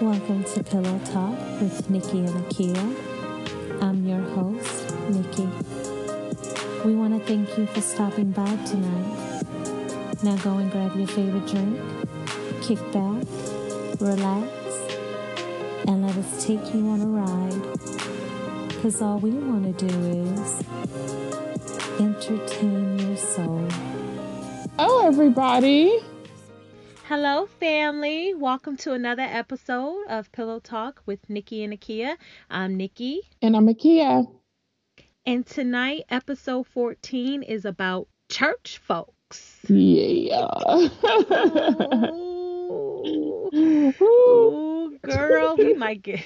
Welcome to Pillow Talk with Nikki and Akia. I'm your host, Nikki. We want to thank you for stopping by tonight. Now go and grab your favorite drink, kick back, relax, and let us take you on a ride. Because all we want to do is entertain your soul. Hello, everybody. Hello, family. Welcome to another episode of Pillow Talk with Nikki and Akia. I'm Nikki. And I'm Akia. And tonight, episode 14 is about church folks. Yeah. Ooh. Ooh, girl, we might get.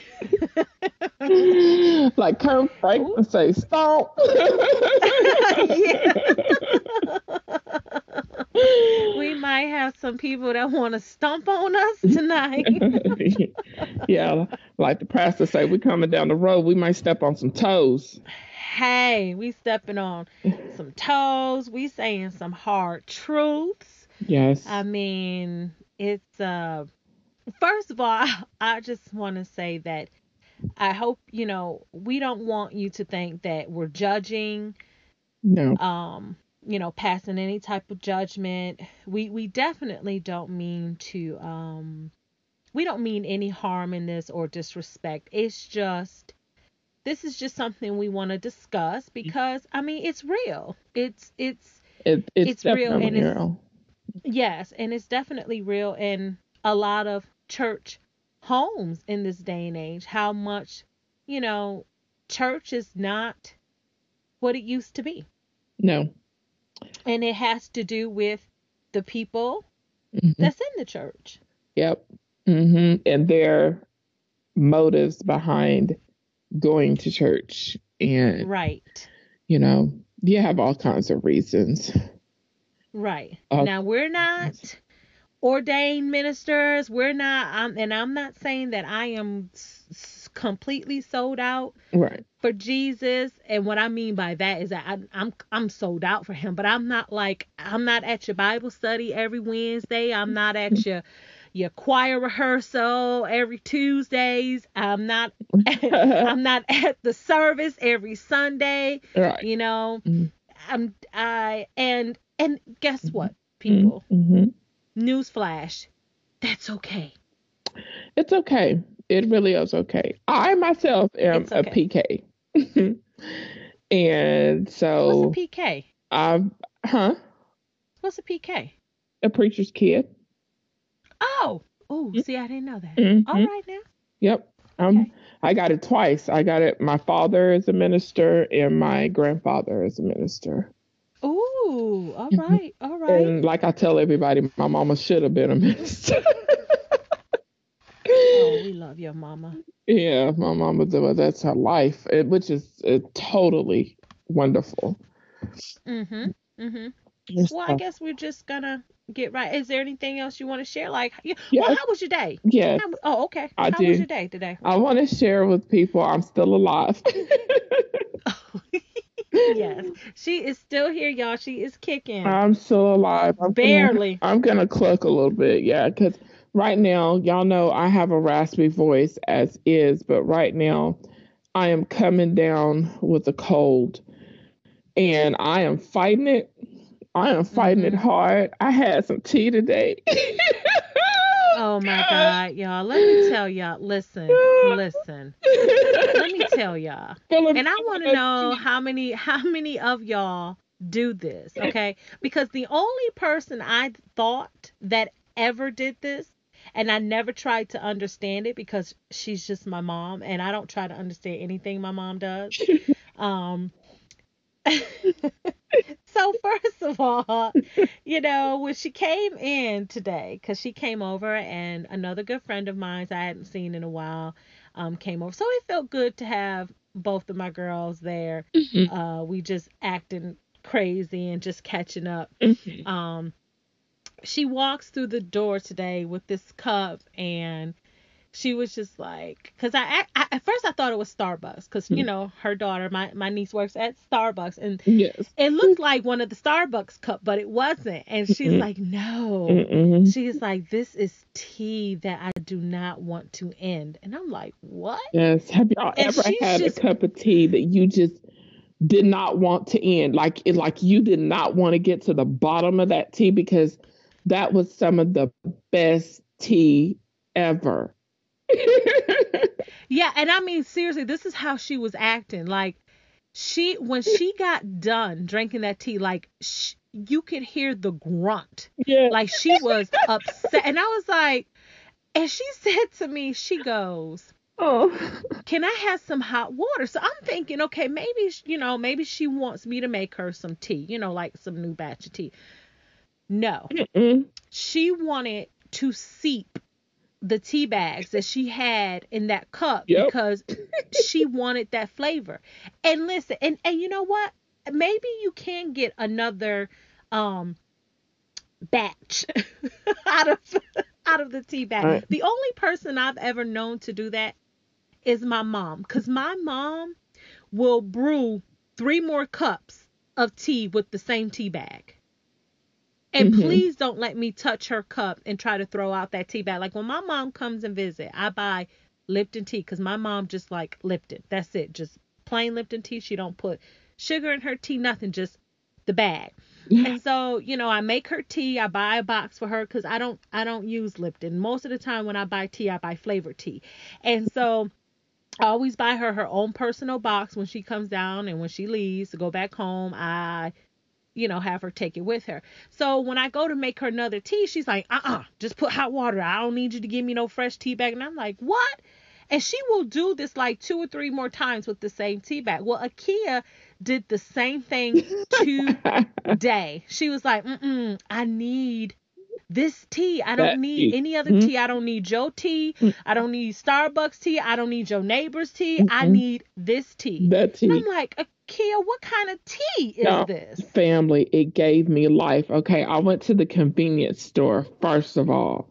like Kirk Franklin say, stomp. yeah. We might have some people that want to stomp on us tonight. yeah, like the pastor say, we coming down the road, we might step on some toes. Hey, we stepping on some toes. We saying some hard truths. Yes. I mean, it's uh first of all, I just want to say that I hope, you know, we don't want you to think that we're judging no. um you know passing any type of judgment. We we definitely don't mean to um we don't mean any harm in this or disrespect. It's just this is just something we want to discuss because i mean it's real. It's it's it, it's, it's real and it's, real. yes and it's definitely real in a lot of church homes in this day and age how much you know church is not what it used to be. No and it has to do with the people Mhm. that's in the church. Yep. hmm And their motives behind going to church. And, Right. you know, you have all kinds of reasons. Right. Uh, now we're not ordained ministers. We're not um, and I'm not saying that I am s- completely sold out Right. for Jesus. And what I mean by that is that I, I'm I'm sold out for him, but I'm not like I'm not at your Bible study every Wednesday. I'm not at your your choir rehearsal every Tuesdays. I'm not I'm not at the service every Sunday. right. You know, Mhm. I'm I and and guess what, people? hmm Newsflash, that's okay. It's okay. It really is okay. I myself am It's a. PK. and so What's a PK? I've, huh? What's a PK? A preacher's kid. Oh, oh, Mhm. see, I didn't know that. Mhm. All right now. Yep. Um, Okay. I got it twice. I got it. My father is a minister, and my grandfather is a minister. Ooh, all Mhm. right, all right. And like I tell everybody, my mama should have been a minister. Oh, we love your mama. yeah, my mama. That's her life, it, which is totally wonderful. Mhm. Mhm. Well, I guess we're just gonna get right. Is there anything else you want to share? Like, yeah, Yeah. well, how was your day? Yes, How, oh, okay. I how do. was your day today? I want to share with people I'm still alive. yes, she is still here, y'all. She is kicking. I'm still alive. I'm gonna- Barely. I'm gonna cluck a little bit, yeah, because right now, y'all know I have a raspy voice as is, but right now, I am coming down with a cold, and I am fighting it. I am fighting it Mhm. hard. I had some tea today. Oh my God, y'all. Let me tell y'all. Listen, listen. Let me tell y'all. And I want to know how many how many of y'all do this, okay? Because the only person I thought that ever did this and I never tried to understand it because she's just my mom and I don't try to understand anything my mom does. Um so first of all, you know, when she came in today, because she came over and another good friend of mine I hadn't seen in a while um, came over. So it felt good to have both of my girls there. Mhm, Uh, we just acting crazy and just catching up. mhm. Um, she walks through the door today with this cup and she was just like, because I, I, at first I thought it was Starbucks, because you Mm. know her daughter, my my niece works at Starbucks, and Yes. it looked like one of the Starbucks cup, but it wasn't. And she's Mm-mm. like, no. Mm-mm. She's like, this is tea that I do not want to end. And I'm like, what? Yes. Have y'all And ever had just- a cup of tea that you just did not want to end? Like it, like you did not want to get to the bottom of that tea because that was some of the best tea ever. Yeah, and I mean seriously, this is how she was acting. Like she when she got done drinking that tea, like sh- you could hear the grunt. yeah. Like she was upset, and I was like, and she said to me, she goes, oh. "Can I have some hot water?" So I'm thinking, okay, maybe you know, maybe she wants me to make her some tea, you know, like some new batch of tea. No, Mm-mm. she wanted to seep the tea bags that she had in that cup Yep. because she wanted that flavor. And listen, and and you know what? Maybe you can get another um batch out of out of the tea bag. Right. The only person I've ever known to do that is my mom cuz my mom will brew three more cups of tea with the same tea bag. And Mhm. please don't let me touch her cup and try to throw out that tea bag. Like when my mom comes and visit, I buy Lipton tea because my mom just like Lipton. That's it, just plain Lipton tea. She don't put sugar in her tea, nothing, just the bag. And so, you know, I make her tea. I buy a box for her because I don't I don't use Lipton. Most of the time when I buy tea, I buy flavored tea. And so I always buy her her own personal box when she comes down and when she leaves to go back home. I, you know, have her take it with her. So when I go to make her another tea, she's like, uh uh just put hot water. I don't need you to give me no fresh tea bag. And I'm like, what? And she will do this like two or three more times with the same tea bag. Well, Akia did the same thing today. She was like, mm-mm, I need this tea. I don't That need tea. any other Mhm. tea. I don't need your tea. Mm. I don't need Starbucks tea. I don't need your neighbor's tea. I Mm-mm. need this tea. that And tea. I'm like, Akia, what kind of tea is No. this? family, it gave me life. Okay, I went to the convenience store first of all.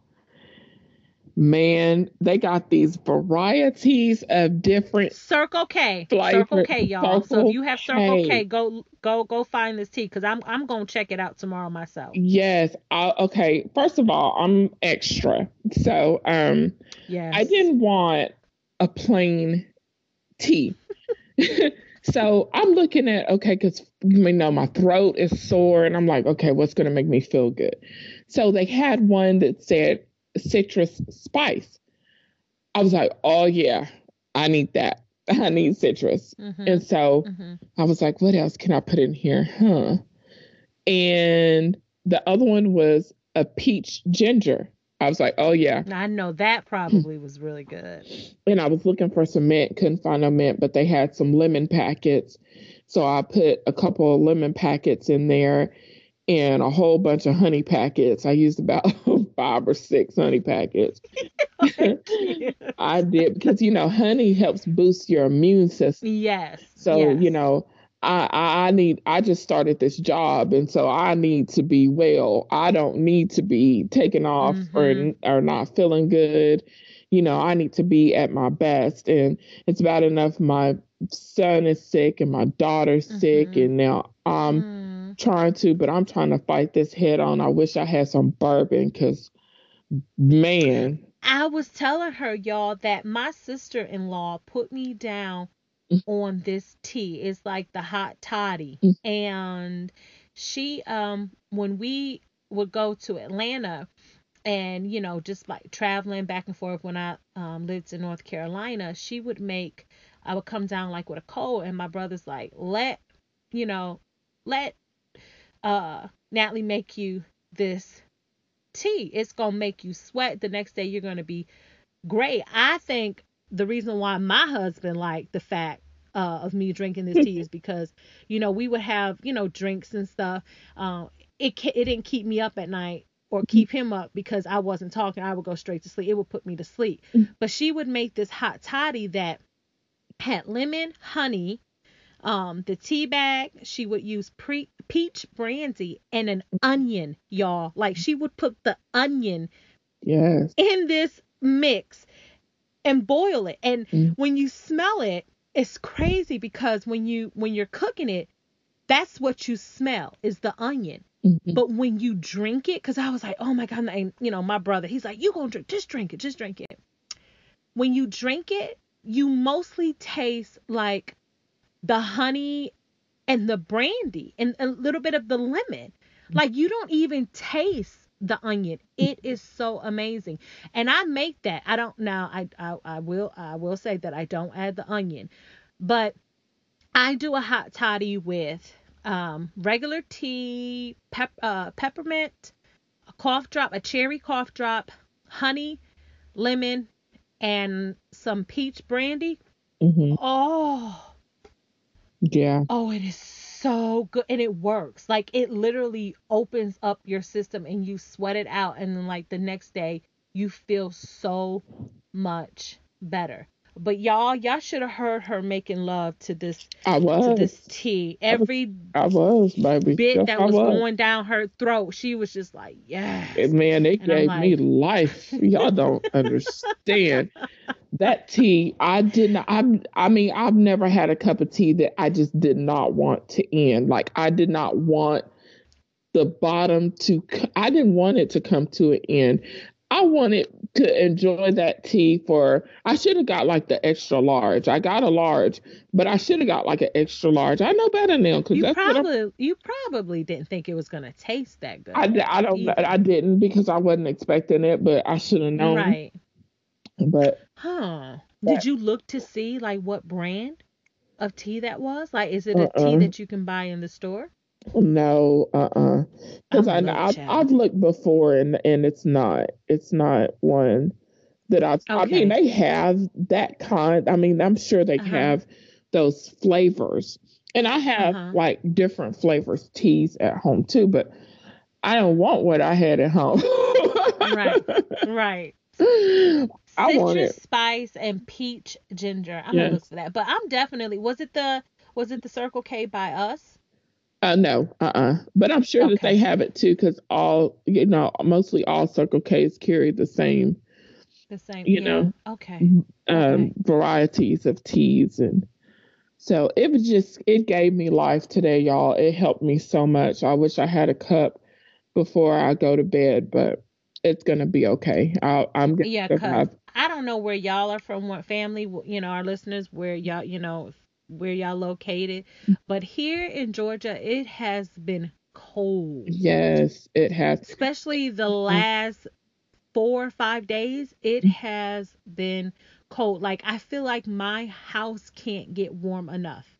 Man, they got these varieties of different. Circle K. Circle K, y'all. so if you have Circle K. K, go go go find this tea because I'm I'm gonna check it out tomorrow myself. Yes, I, okay. First of all, I'm extra, so um, Yes. I didn't want a plain tea. so I'm looking at okay, because you know my throat is sore, and I'm like, okay, what's gonna make me feel good? So they had one that said citrus spice. I was like, oh yeah, I need that. I need citrus. Mhm, And so mhm. I was like, what else can I put in here? Huh. And the other one was a peach ginger. I was like, oh yeah. I know that probably was really good. And I was looking for some mint, couldn't find no mint, but they had some lemon packets. So I put a couple of lemon packets in there and a whole bunch of honey packets. I used about five or six honey packets. I did because you know honey helps boost your immune system. yes. So yes. you know, I, I need I just started this job, and so I need to be well. I don't need to be taken off Mhm. or or not feeling good. You know, I need to be at my best, and it's bad enough my son is sick and my daughter's sick, Mhm. and now I'm Mm. trying to, but I'm trying to fight this head on. I wish I had some bourbon, cause man, I was telling her, y'all, that my sister in law put me down on this tea. It's like the hot toddy. Mm. And she, um, when we would go to Atlanta and, you know, just like traveling back and forth when I um, lived in North Carolina, she would make, I would come down like with a cold, and my brother's like, let, you know, let uh Natalie make you this tea. It's gonna make you sweat. The next day you're gonna be great. I think the reason why my husband liked the fact uh, of me drinking this tea is because you know we would have you know drinks and stuff. Um, it it didn't keep me up at night or keep him up because I wasn't talking. I would go straight to sleep. It would put me to sleep. Mm. But she would make this hot toddy that had lemon, honey, um, the tea bag. She would use pre- peach brandy and an onion, y'all. Like she would put the onion yes, in this mix and boil it. And Mm. when you smell it, it's crazy because when you when you're cooking it, that's what you smell is the onion. Mhm. But when you drink it, because I was like, oh my God, and you know, my brother, he's like, you gonna drink, just drink it, just drink it. When you drink it, you mostly taste like the honey and the brandy and a little bit of the lemon. Like you don't even taste the onion. It is so amazing. And I make that. I don't now I I, I will I will say that I don't add the onion. But I do a hot toddy with um, regular tea, pep, uh, peppermint, a cough drop, a cherry cough drop, honey, lemon, and some peach brandy. Mhm. Oh, Yeah. oh, it is so good, and it works. Like it literally opens up your system, and you sweat it out, and then like the next day you feel so much better. But y'all, y'all should have heard her making love to this I to this tea. Every I was, baby. bit Yes, that I was going down her throat, she was just like, yes. And Man, it And gave me life. Y'all don't understand. That tea, I didn't. I, I mean, I've never had a cup of tea that I just did not want to end. Like I did not want the bottom to. I didn't want it to come to an end. I wanted to enjoy that tea for. I should have got like the extra large. I got a large, but I should have got like an extra large. I know better now because You probably you probably didn't think it was gonna taste that good. I, I don't either. I didn't because I wasn't expecting it, but I should have known. Right. But Huh. Did you look to see like what brand of tea that was? Like is it a tea Uh-uh. that you can buy in the store? No, uh, uh because I know I've. I've looked before and and it's not it's not one that I've. I mean, they have that kind. I mean, I'm sure they Uh-huh. have those flavors, and I have Uh-huh. like different flavors teas at home too, but I don't want what I had at home. Right. Right. I Citrus want it. spice and peach ginger. I'm Yeah. gonna look for that. But I'm definitely was it the was it the Circle K by us? Uh, no, uh, uh But I'm sure that they have it too, because all you know, mostly all Circle K's carry the same The same. You yeah. know, Okay. um Okay. varieties of teas, and so it was just it gave me life today, y'all. It helped me so much. I wish I had a cup before I go to bed, but it's gonna be okay. I'll, I'm gonna Yeah, cause survive. I don't know where y'all are from, what family, you know, our listeners, where y'all, you know, where y'all located. But here in Georgia, it has been cold, Yes, it has. especially the Mhm. last four or five days. It has been cold. Like I feel like my house can't get warm enough.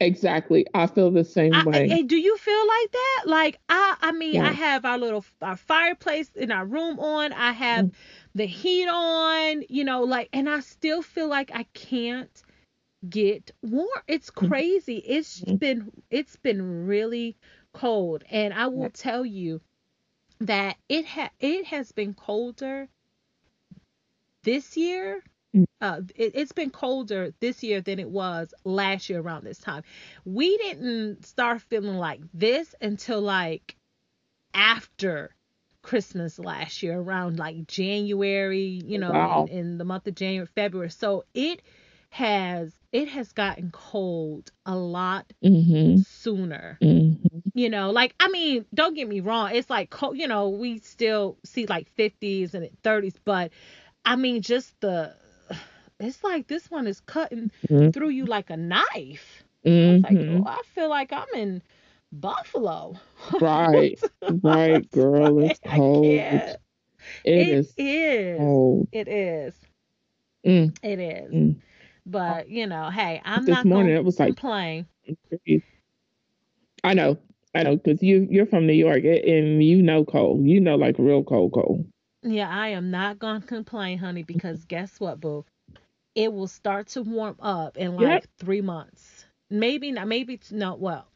Exactly. I feel the same I, way. and do you feel like that? Like I, I mean, I have our little our fireplace in our room on. I have Mm. the heat on. You know, like, and I still feel like I can't get warm. It's Mm. crazy. It's Mhm. been it's been really cold, and I will tell you that it ha it has been colder this year. Mm. Uh, it, it's been colder this year than it was last year around this time. We didn't start feeling like this until like after Christmas last year, around like January, you know, Wow. in, in the month of January, February. So it has it has gotten cold a lot hmm sooner. Hmm you know like i mean don't get me wrong it's like cold you know we still see like 50s and 30s but i mean just the it's like this one is cutting Mhm. through you like a knife. It's like hmm oh i feel like i'm in buffalo. Right, right, girl. It's cold. it is is. cold. it is. Mm, it is. Mm. But oh. you know hey i'm This not morning it was like complain I know, I know, because you you're from New York and you know cold. You know like real cold, cold. Yeah, I am not gonna complain, honey, because guess what, boo? It will start to warm up in like Yep. three months. Maybe not. Maybe it's no. Well,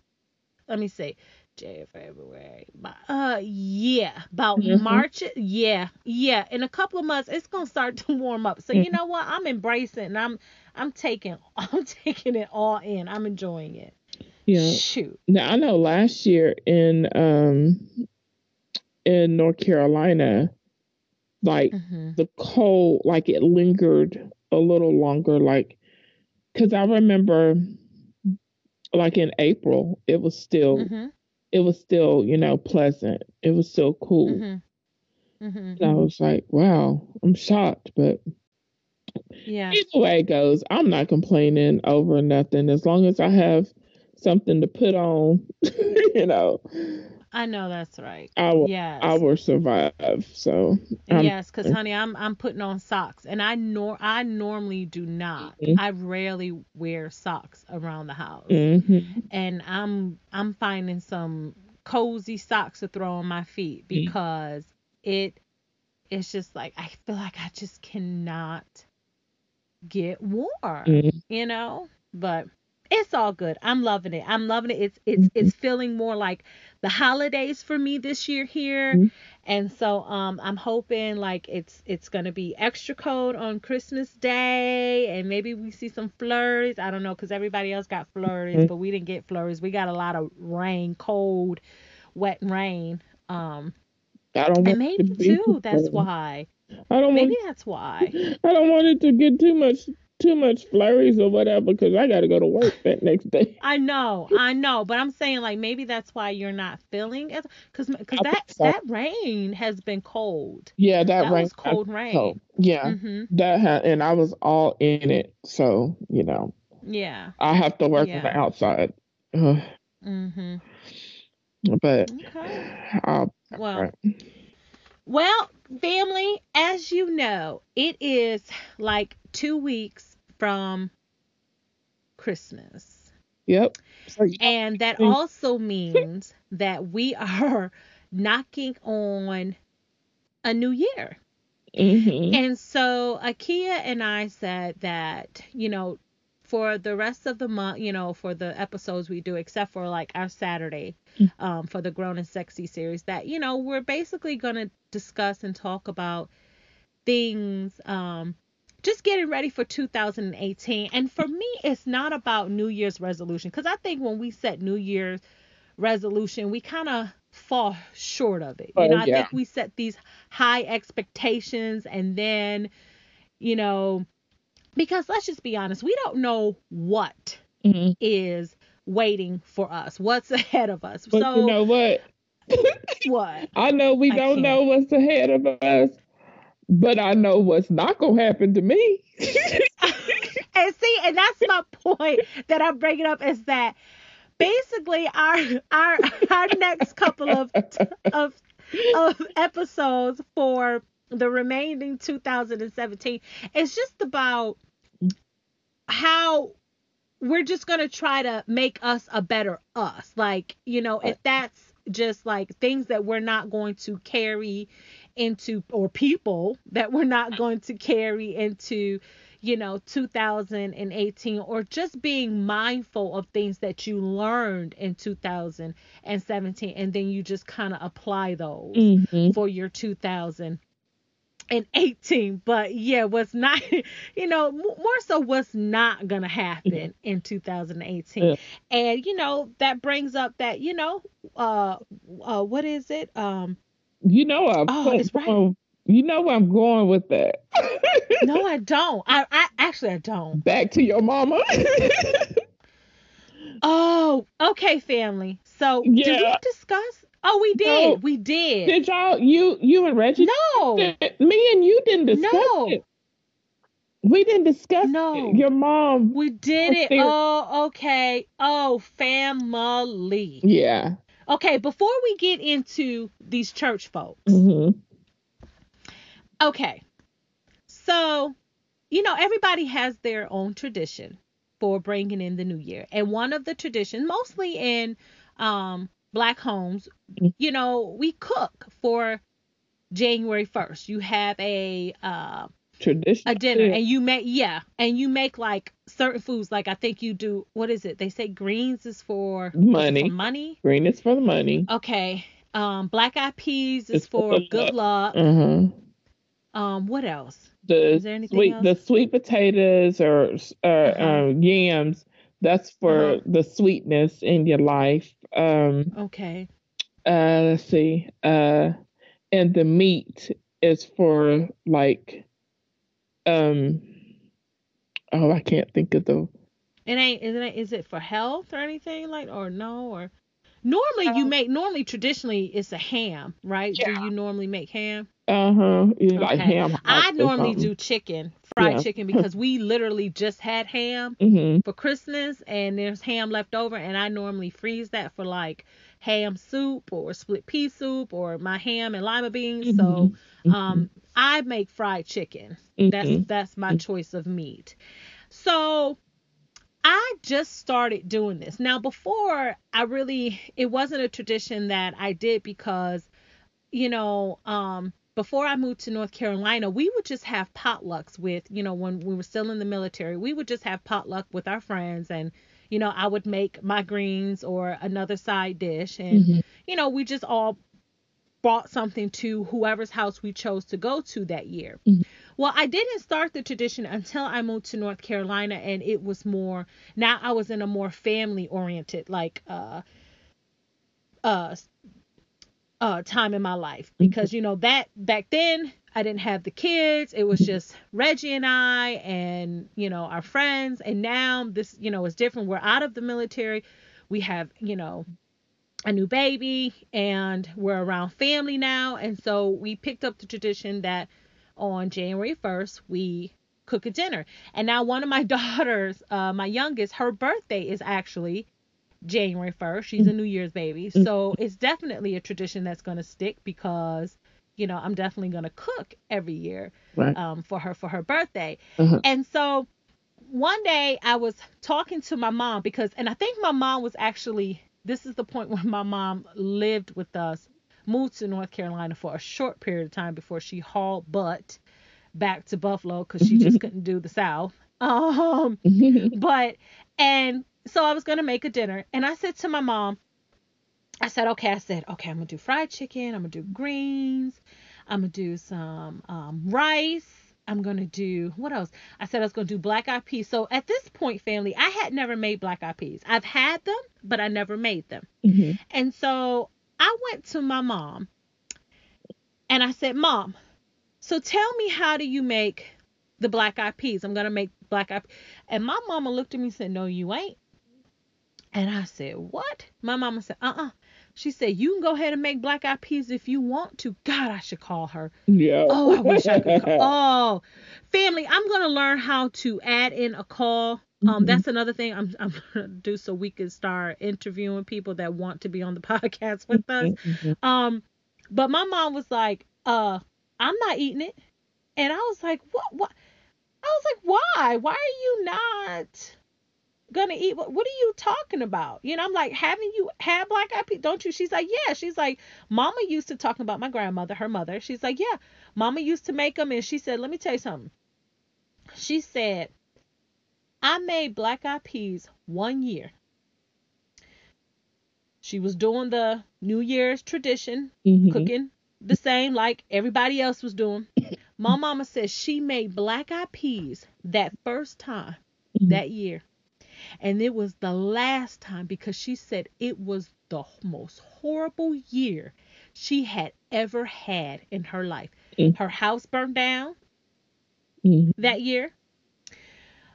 let me see. January, February. Mar- Uh, yeah, about Mhm. March. Yeah, yeah. In a couple of months, it's gonna start to warm up. So you Mhm. know what? I'm embracing. And I'm, I'm taking, I'm taking it all in. I'm enjoying it. Yeah. Shoot. Now I know last year in um in North Carolina, like hmm the cold, like it lingered a little longer, like, because I remember, like in April, it was still, Mm-hmm. It was still, you know, pleasant. It was still cool. Mm-hmm. Mm-hmm. I was like, wow, I'm shocked, but Yeah. either way it goes, I'm not complaining over nothing as long as I have something to put on. you know, I know that's right. I will, Yes. I will survive. So um, yes, because honey, I'm I'm putting on socks, and I nor I normally do not. Mhm. I rarely wear socks around the house, mhm. and I'm I'm finding some cozy socks to throw on my feet Mm. because it it's just like I feel like I just cannot get warm, Mhm. you know. But it's all good. I'm loving it. I'm loving it. It's it's it's feeling more like the holidays for me this year here. Mhm. And so um I'm hoping like it's it's gonna be extra cold on Christmas Day and maybe we see some flurries. I don't know because everybody else got flurries, Mhm. but we didn't get flurries. We got a lot of rain, cold, wet rain. Um I don't and to maybe be too that's why. I don't Maybe want that's why. I don't want it to get too much too much flurries or whatever because I got to go to work that next day. I know, I know, but I'm saying like maybe that's why you're not feeling as because because that that rain has been cold. Yeah, that, That rain. was cold rain. So, yeah, Mhm. that ha- and I was all in it. So you know, Yeah. I have to work on the outside. Ugh, Mhm. but Okay. I'll, Well, right. well, family, as you know, it is like 2 weeks from Christmas. yep. So, And that Mm. also means that we are knocking on a new year. mhm. And so Akia and I said that, you know, for the rest of the month, you know, for the episodes we do, except for like our Saturday, Mm. um, for the Grown and Sexy series, that, you know, we're basically going to discuss and talk about things, um, just getting ready for 2018. And for me, it's not about New Year's resolution, because I think when we set New Year's resolution, we kind of fall short of it. You Oh, know, I yeah. think we set these high expectations and then, you know, because let's just be honest, we don't know what Mhm. is waiting for us, what's ahead of us. But so you know what? what? I know we I don't can't. know what's ahead of us, but I know what's not gonna happen to me. and see, and that's my point that I'm bringing up is that basically our our our next couple of of of episodes for the remaining 2017 is just about how we're just going to try to make us a better us like you know if that's just like things that we're not going to carry into or people that we're not going to carry into you know 2018 or just being mindful of things that you learned in 2017 and then you just kind of apply those Mhm. for your 2018 but yeah what's not you know more so what's not gonna happen in 2018 Yeah. and you know that brings up that you know uh uh what is it um You know I'm Oh, it's right. going- you know where I'm going with that. no i don't i i actually i don't Back to your mama. oh okay family so did we discuss oh we did No. we did Did y'all you you and Reggie no me and you didn't discuss No. it. We didn't discuss No. it. Your mom we did it there. oh okay oh family Yeah. Okay, before we get into these church folks, hmm okay, so, you know, everybody has their own tradition for bringing in the new year. And one of the traditions, mostly in um, black homes, you know, we cook for January 1st. You have a uh, Tradition. a dinner and you make yeah and you make like certain foods like i think you do what is it they say greens is for Money. for money Green is for the money. okay um black eyed peas is It's for good good luck Uh-huh. um what else The Is there anything sweet else? the sweet potatoes or uh, Uh-huh. um, yams. That's for Uh-huh. the sweetness in your life. Um okay uh let's see. Uh and the meat is for like um oh, I can't think of the. It ain't. Is it? Is it for health or anything like? Or no? Or normally you Um, make. Normally traditionally it's a ham, right? Yeah. Do you normally make ham? Uh huh. You like ham. I normally do chicken, fried Yeah. chicken, because we literally just had ham Mhm. for Christmas and there's ham left over and I normally freeze that for like ham soup or split pea soup or my ham and lima beans. So um I make fried chicken. That's Mhm. that's my choice of meat. So I just started doing this. Now before I really it wasn't a tradition that I did because you know, um before I moved to North Carolina, we would just have potlucks with, you know, when we were still in the military, we would just have potluck with our friends and you know, I would make my greens or another side dish and Mhm. you know, we just all brought something to whoever's house we chose to go to that year. Mhm. Well, I didn't start the tradition until I moved to North Carolina and it was more now I was in a more family oriented like uh uh uh time in my life because you know that back then I didn't have the kids. It was just Reggie and I and you know our friends and now this you know is different. We're out of the military. We have, you know, a new baby and we're around family now and so we picked up the tradition that on January 1st we cook a dinner. And now one of my daughters, uh my youngest, her birthday is actually January 1st. She's a New Year's baby. So it's definitely a tradition that's going to stick because you know, I'm definitely going to cook every year Right. um, for her for her birthday. Uh-huh. And so one day I was talking to my mom because, and I think my mom was actually, this is the point where my mom lived with us, moved to North Carolina for a short period of time before she hauled butt back to Buffalo because she just couldn't do the South. Um, but, and so I was going to make a dinner and I said to my mom, I said, okay, I said, okay, I'm gonna do fried chicken, I'm gonna do greens, I'm gonna do some um, rice, I'm gonna do what else? I said I was gonna do black eyed peas. So at this point, family, I had never made black eyed peas. I've had them, but I never made them. Mhm. And so I went to my mom and I said, Mom, so tell me how do you make the black eyed peas? I'm gonna make black eyed and my mama looked at me and said, No, you ain't. And I said, What? My mama said, uh uh She said, You can go ahead and make black eyed peas if you want to. God, I should call her. Yeah. Oh, I wish I could call. Oh, family, I'm gonna learn how to add in a call. Um, Mhm. that's another thing I'm I'm gonna do so we can start interviewing people that want to be on the podcast with us. Mhm. Um, but my mom was like, uh, I'm not eating it. And I was like, what what I was like, why? Why are you not gonna eat what what are you talking about? You know, I'm like, haven't you had black eyed peas? Don't you? She's like, yeah. She's like, Mama used to talk about my grandmother, her mother. She's like, yeah, Mama used to make them, and she said, let me tell you something. She said, I made black eyed peas one year. She was doing the New Year's tradition, Mhm. cooking the same like everybody else was doing. My mama says she made black eyed peas that first time Mhm. that year. And it was the last time because she said it was the most horrible year she had ever had in her life. Mm. Her house burned down Mhm. that year.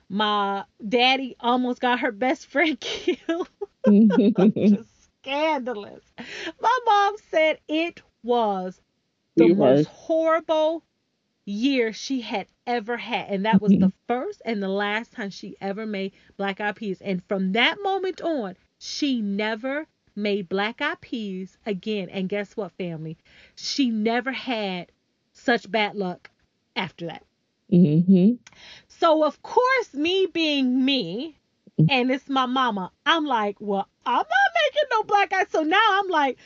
My daddy almost got her best friend killed. Mhm. Just scandalous. My mom said it was the most horrible year she had ever had. And that was Mm-hmm. the first and the last time she ever made black eyed peas. And from that moment on, she never made black eyed peas again. And guess what, family? She never had such bad luck after that. Mhm. So of course, me being me, Mm. and it's my mama, I'm like, well, I'm not making no black eyes. So now I'm like,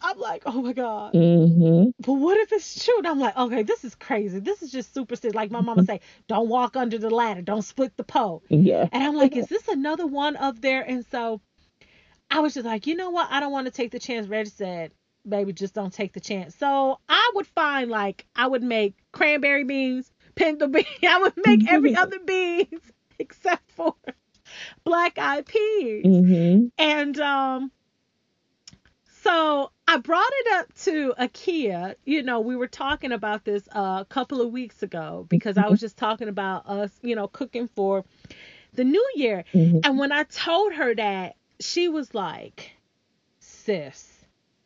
I'm like, oh my god. Mhm. But what if it's true? And I'm like, okay, this is crazy. This is just superstition. Like my mama say, don't walk under the ladder, don't split the pole. Yeah. And I'm like, is this another one of there? And so I was just like, you know what? I don't want to take the chance. Reggie said, baby, just don't take the chance. So I would find like I would make cranberry beans, pinto beans. I would make every other beans except for black eyed peas. Mhm. And um so I brought it up to Akia. You know, we were talking about this uh, a couple of weeks ago because I was just talking about us, you know, cooking for the new year. Mm-hmm. And when I told her that, she was like, sis,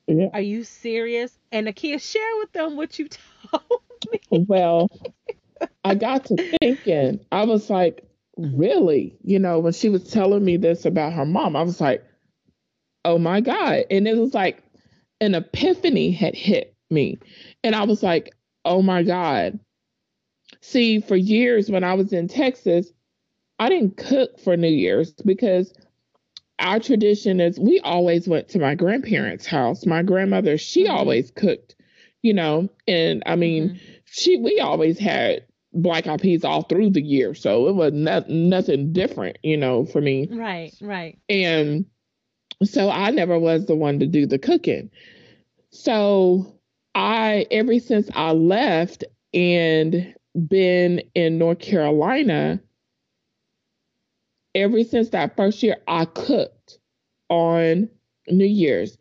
Yeah. are you serious? And Akia, share with them what you told me. Well, I got to thinking, I was like, really? You know, when she was telling me this about her mom, I was like, oh my God. And it was like an epiphany had hit me. And I was like, oh my God. See, for years when I was in Texas, I didn't cook for New Year's because our tradition is we always went to my grandparents' house. My grandmother, she Mhm. always cooked, you know, and I mean, Mhm. she we always had black eyed peas all through the year, so it was not, nothing different, you know, for me. Right, right. And so I never was the one to do the cooking. So I ever since I left and been in North Carolina, ever since that first year, I cooked on New Year's.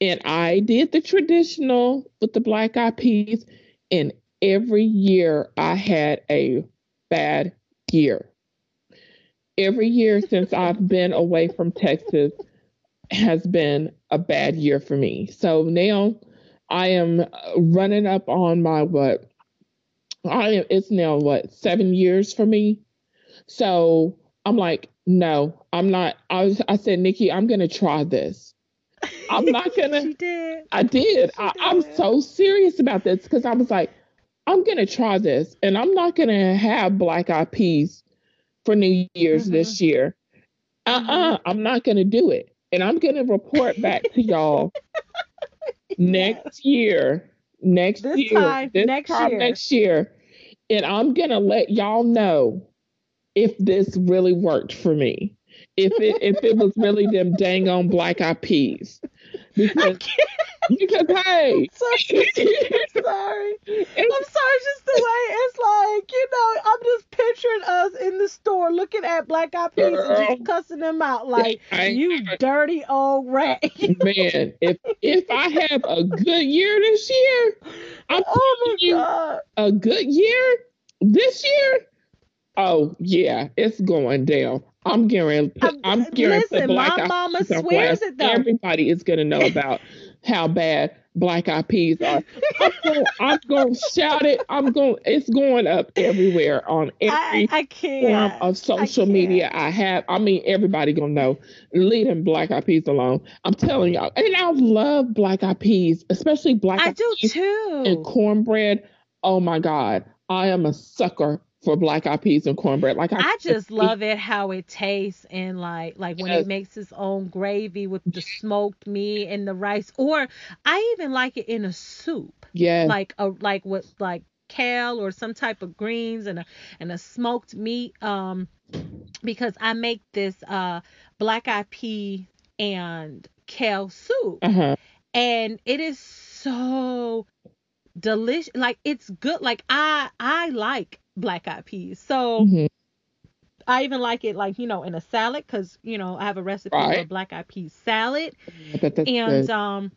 And I did the traditional with the black eyed peas. And every year I had a bad year. Every year since I've been away from Texas has been a bad year for me. So now I am running up on my what? I am, it's now what, seven years for me? So I'm like, no, I'm not. I was, I said, Nikki, I'm gonna try this. I'm not gonna. She did. I did. She I, I'm so serious about this because I was like, I'm gonna try this, and I'm not gonna have black eyed peas for New Year's Mm-hmm. this year. Uh uh-uh, I'm not gonna do it, and I'm gonna report back to y'all next year. Next This year, time this next time year. next year, and I'm gonna let y'all know if this really worked for me. If it if it was really them dang on black eyed peas, because can't. because hey, Sorry. I'm sorry. I'm sorry, just the way it's like, you know, I'm just picturing us in the store looking at black eyed peas and just cussing them out like, you dirty old rat. man, if if I have a good year this year, I'm oh my telling you, god. a good year this year. Oh yeah, it's going down. I'm getting. I'm- getting. listen, my mama swears it, though. Everybody is gonna know about how bad black eyed peas are. I'm going. I'm to shout it. I'm going. It's going up everywhere on every I form can't. of social can't. media I have. I mean, everybody gonna know. Them black eyed peas alone. I'm telling y'all. And I love black eyed peas, especially black I eyed do peas and too. cornbread. Oh my God, I am a sucker for black eyed peas and cornbread. Like I, I just love it how it tastes and like like when Yes. it makes its own gravy with the smoked meat and the rice or I even like it in a soup. Yeah. like a like with like kale or some type of greens and a and a smoked meat um because I make this uh black eyed pea and kale soup uh huh. and it is so delicious like it's good like I I like black eyed peas. So hmm I even like it like you know in a salad cuz you know I have a recipe for a black eyed pea salad. I bet that's and good. um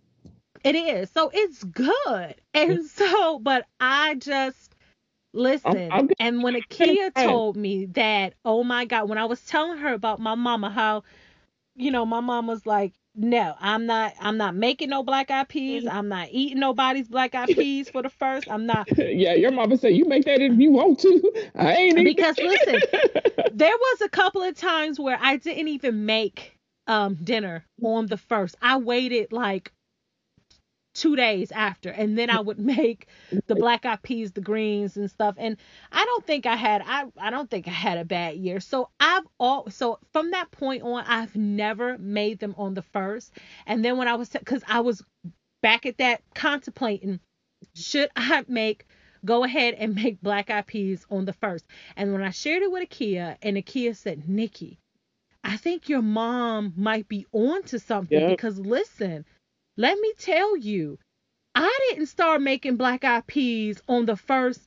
it is. So it's good. And so but i just listen I'm gonna- and when akia told me that oh my god when i was telling her about my mama how you know my mom was like no i'm not i'm not making no black eyed peas i'm not eating nobody's black eyed peas for the first i'm not yeah, your mama said you make that if you want to. I ain't Because it." listen, there was a couple of times where I didn't even make um dinner on the first. I waited like two days after, and then I would make the black eyed peas, the greens and stuff. And I don't think I had I I don't think I had a bad year. So I've all so from that point on, I've never made them on the first. And then when I was because I was back at that contemplating, should I make go ahead and make black eyed peas on the first. And when I shared it with Akia, and Akia said, Nikki, I think your mom might be on to something Yep. because listen, let me tell you, I didn't start making black eyed peas on the first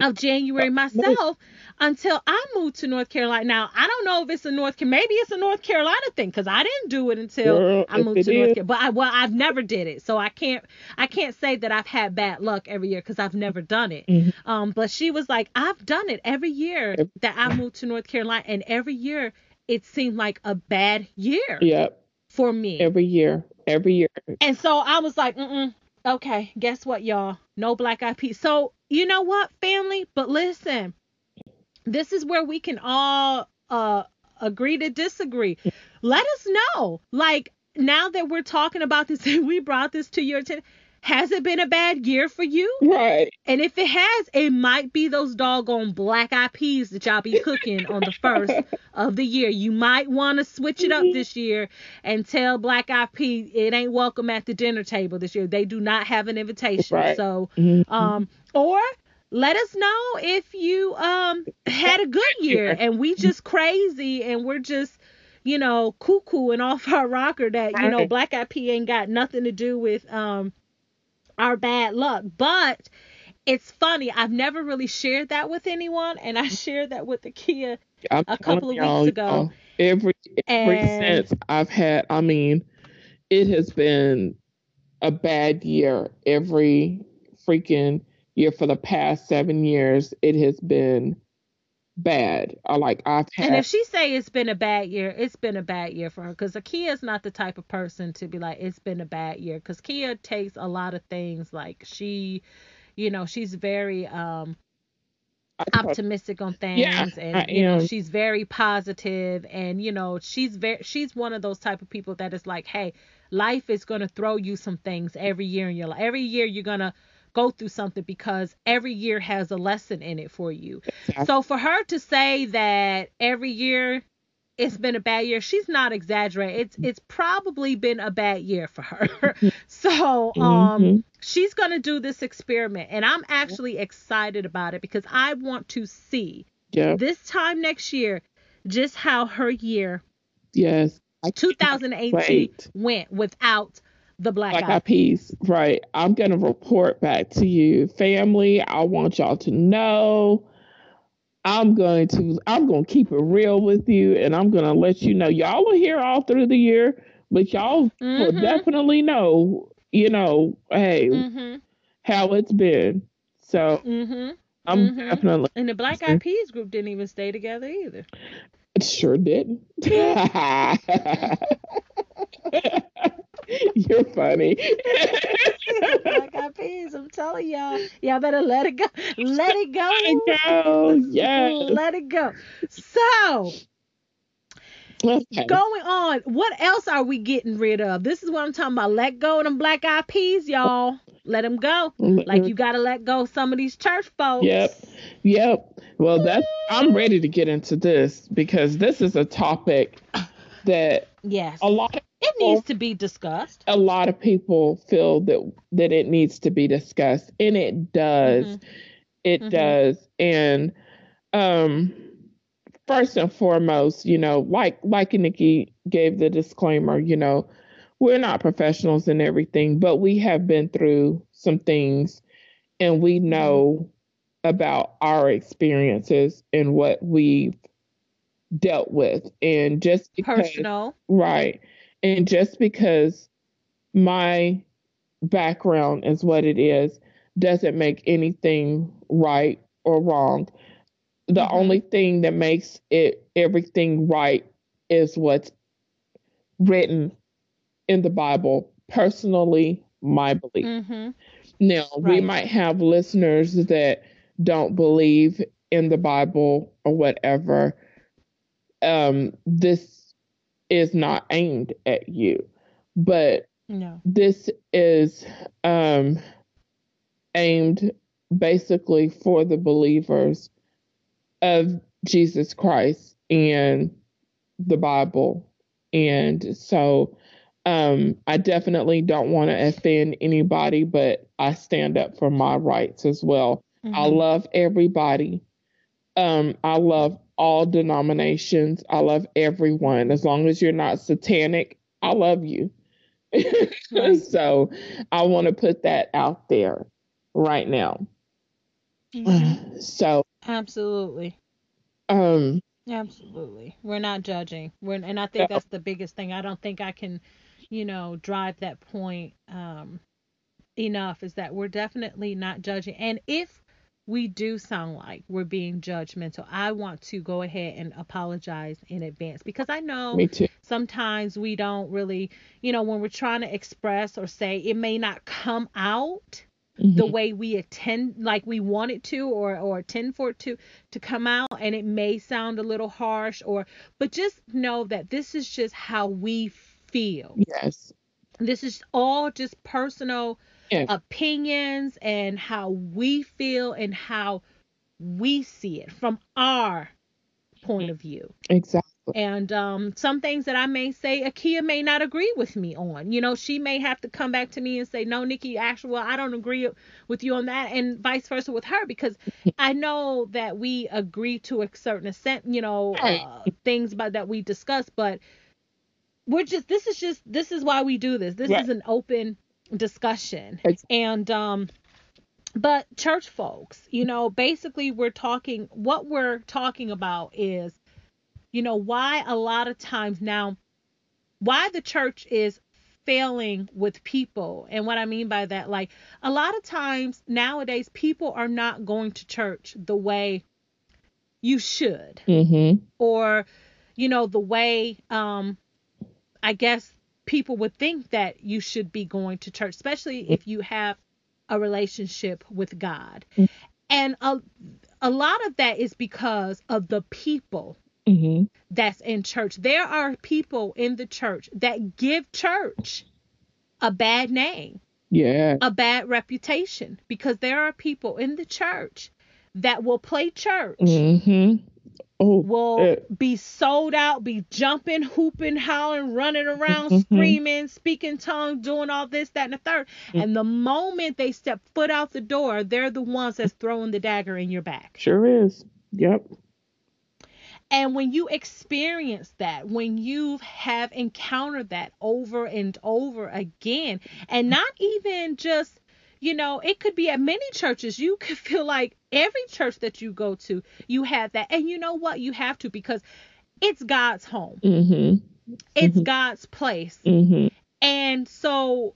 of January myself until I moved to North Carolina. Now I don't know if it's a North Carolina, maybe it's a North Carolina thing because I didn't do it until Girl, I moved to North Carolina. But I well I've never did it, so I can't I can't say that I've had bad luck every year because I've never done it. Mhm. Um, but she was like, I've done it every year that I moved to North Carolina, and every year it seemed like a bad year Yep. For me. Every year. Every year. And so I was like, mm mm. okay, guess what, y'all? No black eyed peas. So you know what, family? But listen, this is where we can all uh agree to disagree. Let us know. Like now that we're talking about this, we brought this to your attention. Has it been a bad year for you? Right. And if it has, it might be those doggone black eyed peas that y'all be cooking on the first of the year. You might want to switch it up this year and tell black eyed pea it ain't welcome at the dinner table this year. They do not have an invitation. Right. So, Mhm. um, or let us know if you um had a good year and we just crazy and we're just you know cuckoo and off our rocker that you know black pea ain't got nothing to do with um our bad luck but it's funny i've never really shared that with anyone and i shared that with the kia I'm a couple of weeks ago. y'all, Every every And- since I've had, I mean, it has been a bad year. Every freaking year for the past seven years, it has been bad. I like I've had. and if she say it's been a bad year it's been a bad year for her because Kia is not the type of person to be like it's been a bad year because kia takes a lot of things like she you know she's very um optimistic on things Yeah, and I you know am. she's very positive and you know she's very she's one of those type of people that is like hey life is going to throw you some things every year in your life every year you're going to go through something because every year has a lesson in it for you Exactly. so for her to say that every year it's been a bad year she's not exaggerating it's it's probably been a bad year for her so um Mhm. she's going to do this experiment and i'm actually excited about it because i want to see Yep. this time next year just how her year Yes. I 2018 went without the black Black eye Eyed Peas. Right. I'm gonna report back to you, family. I want y'all to know. I'm going to I'm gonna keep it real with you and I'm gonna let you know. Y'all will hear all through the year, but y'all will Mhm. definitely know, you know, hey, mhm how it's been. So mhm I'm Mhm. definitely and the black eyed peas group didn't even stay together either It sure didn't. You're funny. black eyed peas i'm telling y'all y'all better let it go let it go go. Yes. let it go so Okay. Going on, what else are we getting rid of? This is what I'm talking about. Let go of them black eyed peas, y'all. Let them go. Mm-hmm. Like you gotta let go some of these church folks. Yep. Yep. Well, that's I'm ready to get into this because this is a topic that Yes. a lot of It needs to be discussed. a lot of people feel that that it needs to be discussed, and it does. Mhm. It Mhm. does. And um, first and foremost, you know, like like Nikki gave the disclaimer, you know, we're not professionals in everything, but we have been through some things, and we Mm-hmm. know about our experiences and what we've dealt with, and just because Personal. Right. And just because my background is what it is doesn't make anything right or wrong. The Mhm. only thing that makes it everything right is what's written in the Bible. Personally, my belief. Mm-hmm. Now, we might have listeners that don't believe in the Bible or whatever. Um, this is not aimed at you, but No. this is um, aimed basically for the believers of Jesus Christ and the Bible. And so um, I definitely don't want to offend anybody, but I stand up for my rights as well. I Mhm. love everybody. Um, I love all denominations. I love everyone. As long as you're not satanic, I love you. Right. so I want to put that out there right now. Mhm. So, Absolutely. um, Absolutely. We're not judging. We're and I think Yeah. that's the biggest thing. I don't think I can, you know, drive that point um enough is that we're definitely not judging. And if we do sound like we're being judgmental, I want to go ahead and apologize in advance because I know me too. sometimes we don't really, you know, when we're trying to express or say it may not come out the Mhm. way we attend like we want it to or or intend for it to to come out and it may sound a little harsh or but just know that this is just how we feel Yes. this is all just personal Yeah. opinions and how we feel and how we see it from our point of view Exactly. and um, some things that I may say, Akia may not agree with me on. You know, she may have to come back to me and say, "No, Nikki, actually, well, I don't agree with you on that," and vice versa with her because I know that we agree to a certain extent. You know, uh, things about that we discuss, but we're just this is just this is why we do this. This Right. is an open discussion, and um, but church folks, you know, basically we're talking. What we're talking about is you know why a lot of times now why the church is failing with people and what i mean by that like a lot of times nowadays people are not going to church the way you should Mhm. or you know the way um i guess people would think that you should be going to church especially if you have a relationship with god and a, a lot of that is because of the people Mhm. that's in church. There are people in the church that give church a bad name, Yeah. a bad reputation, because there are people in the church that will play church, Mhm. Oh. will uh, be sold out, be jumping, hooping, howling, running around, Mhm. screaming, speaking tongue, doing all this, that, and the third. Mm. And the moment they step foot out the door, they're the ones that's throwing the dagger in your back. Sure is. Yep. And when you experience that, when you have encountered that over and over again, and not even just, you know, it could be at many churches, you could feel like every church that you go to, you have that. And you know what? You have to because it's God's home, Mhm. it's Mhm. God's place. Mhm. And so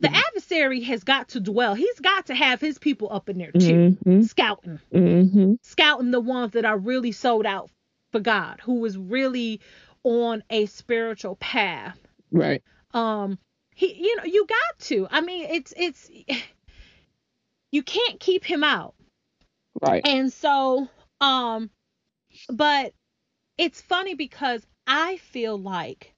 the Mhm. adversary has got to dwell, he's got to have his people up in there too, Mhm. scouting. Mhm. scouting the ones that are really sold out for God, who is really on a spiritual path. Right. Um, he, you know, you got to. I mean, it's it's you can't keep him out, Right. and so um, but it's funny because I feel like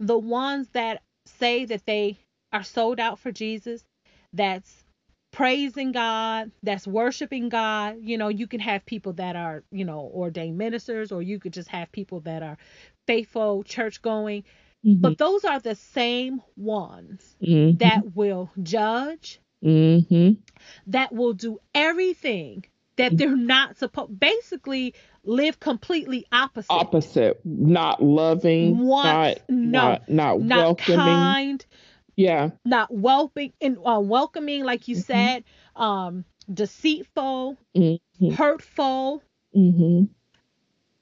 the ones that say that they are sold out for Jesus, that's praising God, that's worshiping God. You know, you can have people that are, you know, ordained ministers, or you could just have people that are faithful, church going. Mhm. But those are the same ones Mhm. that will judge, Mhm. that will do everything that they're not supposed basically live completely opposite. Opposite. Not loving. Want- not, no, not not not welcoming. kind, Yeah. not welcoming and uh, welcoming, like you Mhm. said, um, deceitful, Mhm. hurtful, Mhm.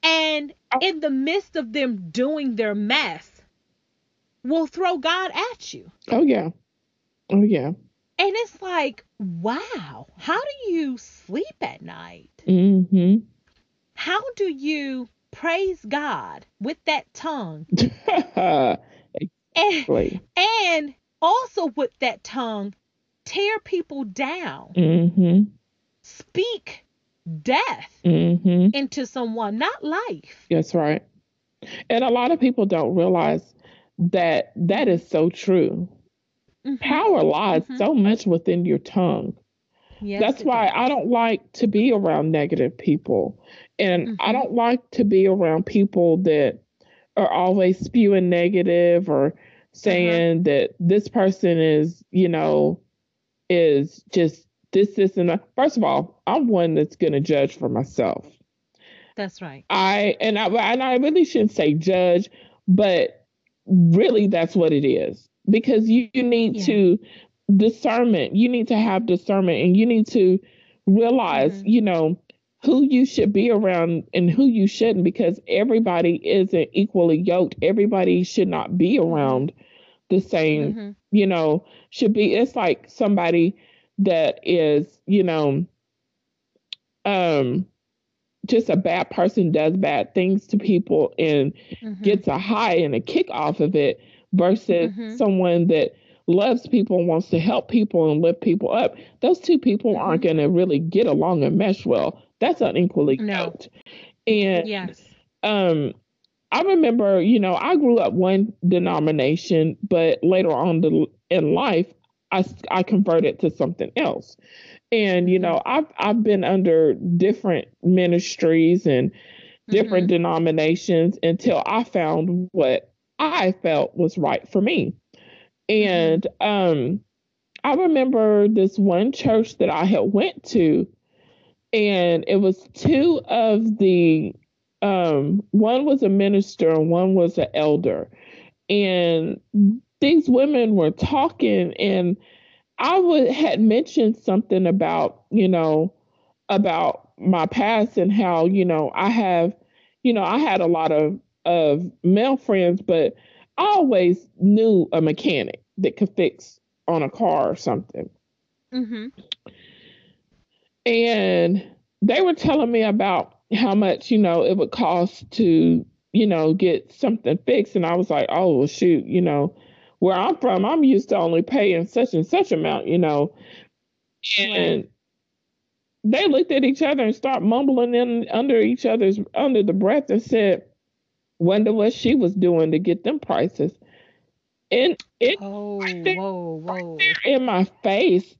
and in the midst of them doing their mess, will throw God at you. Oh yeah. Oh yeah. And it's like, wow, how do you sleep at night? Mm-hmm. How do you praise God with that tongue? And, exactly. and also with that tongue, tear people down, Mm-hmm. speak death Mhm. into someone, not life. That's right. And a lot of people don't realize that that is so true. Mhm. Power lies Mhm. so much within your tongue. Yes, That's why does. I don't like to be around negative people. And I Mhm. don't like to be around people that are always spewing negative or Uh-huh. saying that this person is, you know, is just this, this, and that. First of all, I'm one that's going to judge for myself. That's right. I and I and I really shouldn't say judge, but really that's what it is because you, you need Yeah. to discernment. You need to have discernment, and you need to realize, Mhm. you know, who you should be around and who you shouldn't because everybody isn't equally yoked. Everybody should not be around the same, Mhm. you know, should be it's like somebody that is, you know, um just a bad person does bad things to people and Mhm. gets a high and a kick off of it versus Mhm. someone that loves people and wants to help people and lift people up. Those two people aren't Mm-hmm. going to really get along and mesh well. That's unequally No. yoked. And Yes. um, I remember, you know, I grew up one denomination, but later on the, in life, I, I converted to something else. And you know, I've I've been under different ministries and different denominations until I found what I felt was right for me. And um I remember this one church that I had went to and it was two of the um one was a minister and one was an elder. And these women were talking and I would had mentioned something about, you know, about my past and how, you know, I have, you know, I had a lot of of male friends, but I always knew a mechanic that could fix on a car or something. Mm-hmm. And they were telling me about how much, you know, it would cost to, you know, get something fixed. And I was like, oh, well, shoot, you know, where I'm from, I'm used to only paying such and such amount, you know. And they looked at each other and start mumbling in under each other's under the breath and said, wonder what she was doing to get them prices. And it Oh, there- whoa, whoa. in my face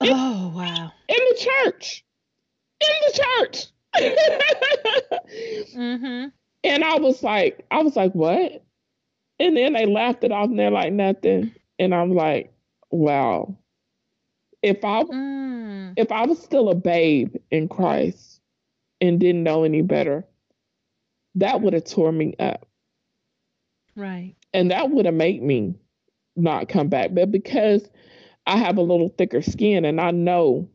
Oh, wow. in the church. In the church. Mhm. and I was like, I was like, what? And then they laughed it off and they're like nothing. And I'm like, wow. If I Mm. if I was still a babe in Christ and didn't know any better, that would have tore me up. Right. And that would have made me not come back. But because I have a little thicker skin and I know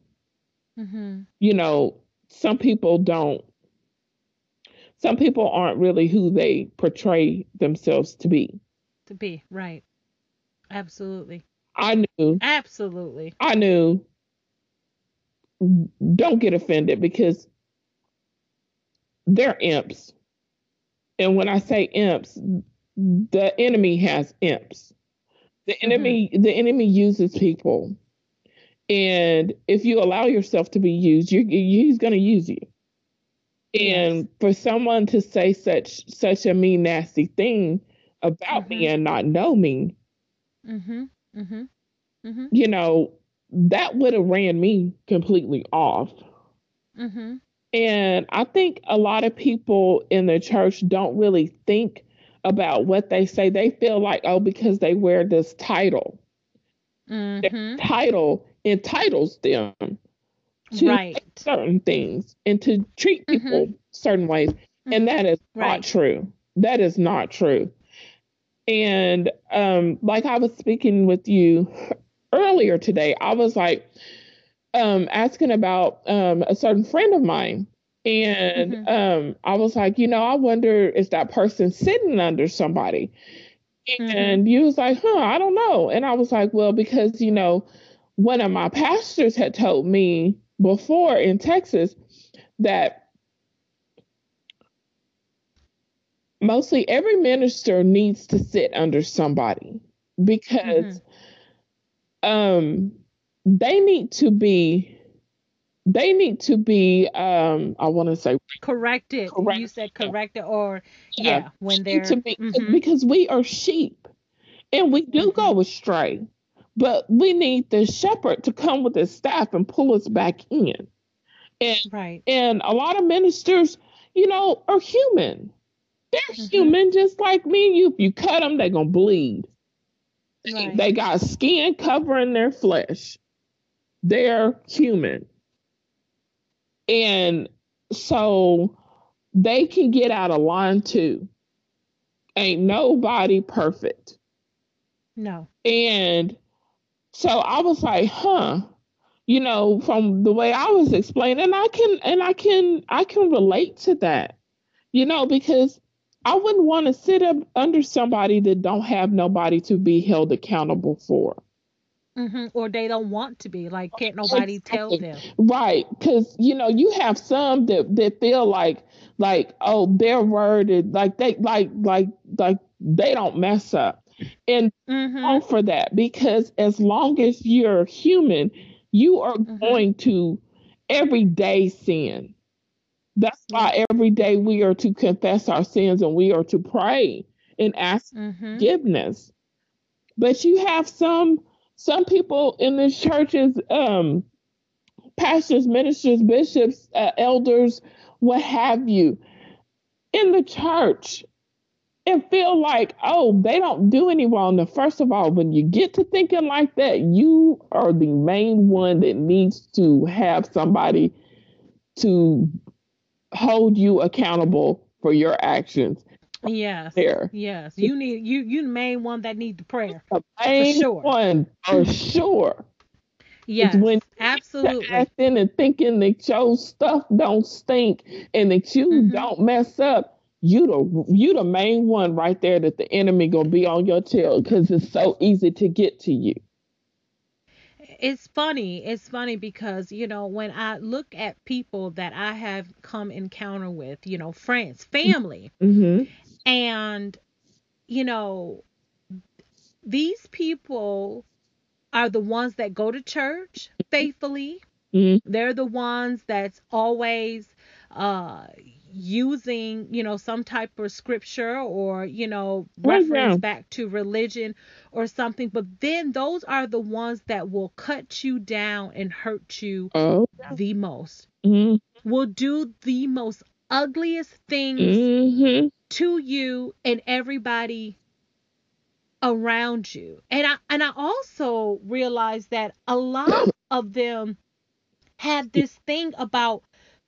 Mhm. you know, some people don't, some people aren't really who they portray themselves to be. To be right. Absolutely. I knew, Absolutely. I knew, don't get offended because they're imps. And when I say imps, the enemy has imps. The mm-hmm. enemy, the enemy uses people. And if you allow yourself to be used, you, you, he's going to use you. And for someone to say such such a mean, nasty thing about me Mhm. and not know me, mm-hmm. Mm-hmm. Mm-hmm. you know, that would have ran me completely off. Mm-hmm. And I think a lot of people in the church don't really think about what they say. They feel like, oh, because they wear this title, Mhm. title entitles them to Right. certain things and to treat Mhm. people certain ways. And that is Right. not true. That is not true. And um, like I was speaking with you earlier today, I was like um, asking about um, a certain friend of mine. And Mhm. um, I was like, you know, I wonder is that person sitting under somebody? Mhm. And you was like, huh, I don't know. And I was like, well, because, you know, one of my pastors had told me before in Texas that mostly every minister needs to sit under somebody because um they need to be they need to be um I want to say Corrected. Correct. You said corrected or Yeah. yeah, when they're to be Mhm. because we are sheep and we do go astray but we need the shepherd to come with his staff and pull us back in and right. and a lot of ministers you know are human they're Mhm. human just like me and you if you cut them they're gonna bleed Right. they got skin covering their flesh they're human and so they can get out of line too ain't nobody perfect no. and so I was like, huh. you know, from the way I was explaining, I can and I can I can relate to that. You know, because I wouldn't want to sit up under somebody that don't have nobody to be held accountable for. Mm-hmm. Or they don't want to be. Like, can't nobody tell them? Right, because you know you have some that that feel like like oh their word is like they like like like they don't mess up, and hmm all for that because as long as you're human, you are Mhm. going to every day sin. That's why every day we are to confess our sins and we are to pray and ask hmm forgiveness. But you have some some people in the churches, um, pastors, ministers, bishops, uh, elders, what have you, in the church, and feel like, oh, they don't do any wrong. Now, first of all, when you get to thinking like that, you are the main one that needs to have somebody to hold you accountable for your actions. Yes. There. Yes. You need you you the main one that need the prayer. The main sure. one for sure. Yes. It's when absolutely. acting and thinking that your stuff don't stink and that you Mhm. don't mess up, you the you the main one right there that the enemy gonna be on your tail because it's so easy to get to you. It's funny. It's funny because, you know, when I look at people that I have come encounter with, you know, friends, family, Mm-hmm. and, you know, these people are the ones that go to church faithfully. Mhm. They're the ones that's always uh using, you know, some type of scripture or, you know, yeah. reference back to religion or something. But then those are the ones that will cut you down and hurt you Oh. the most. Mm-hmm. Will do the most ugliest things Mm-hmm. to you and everybody around you. And I and I also realized that a lot of them have this thing about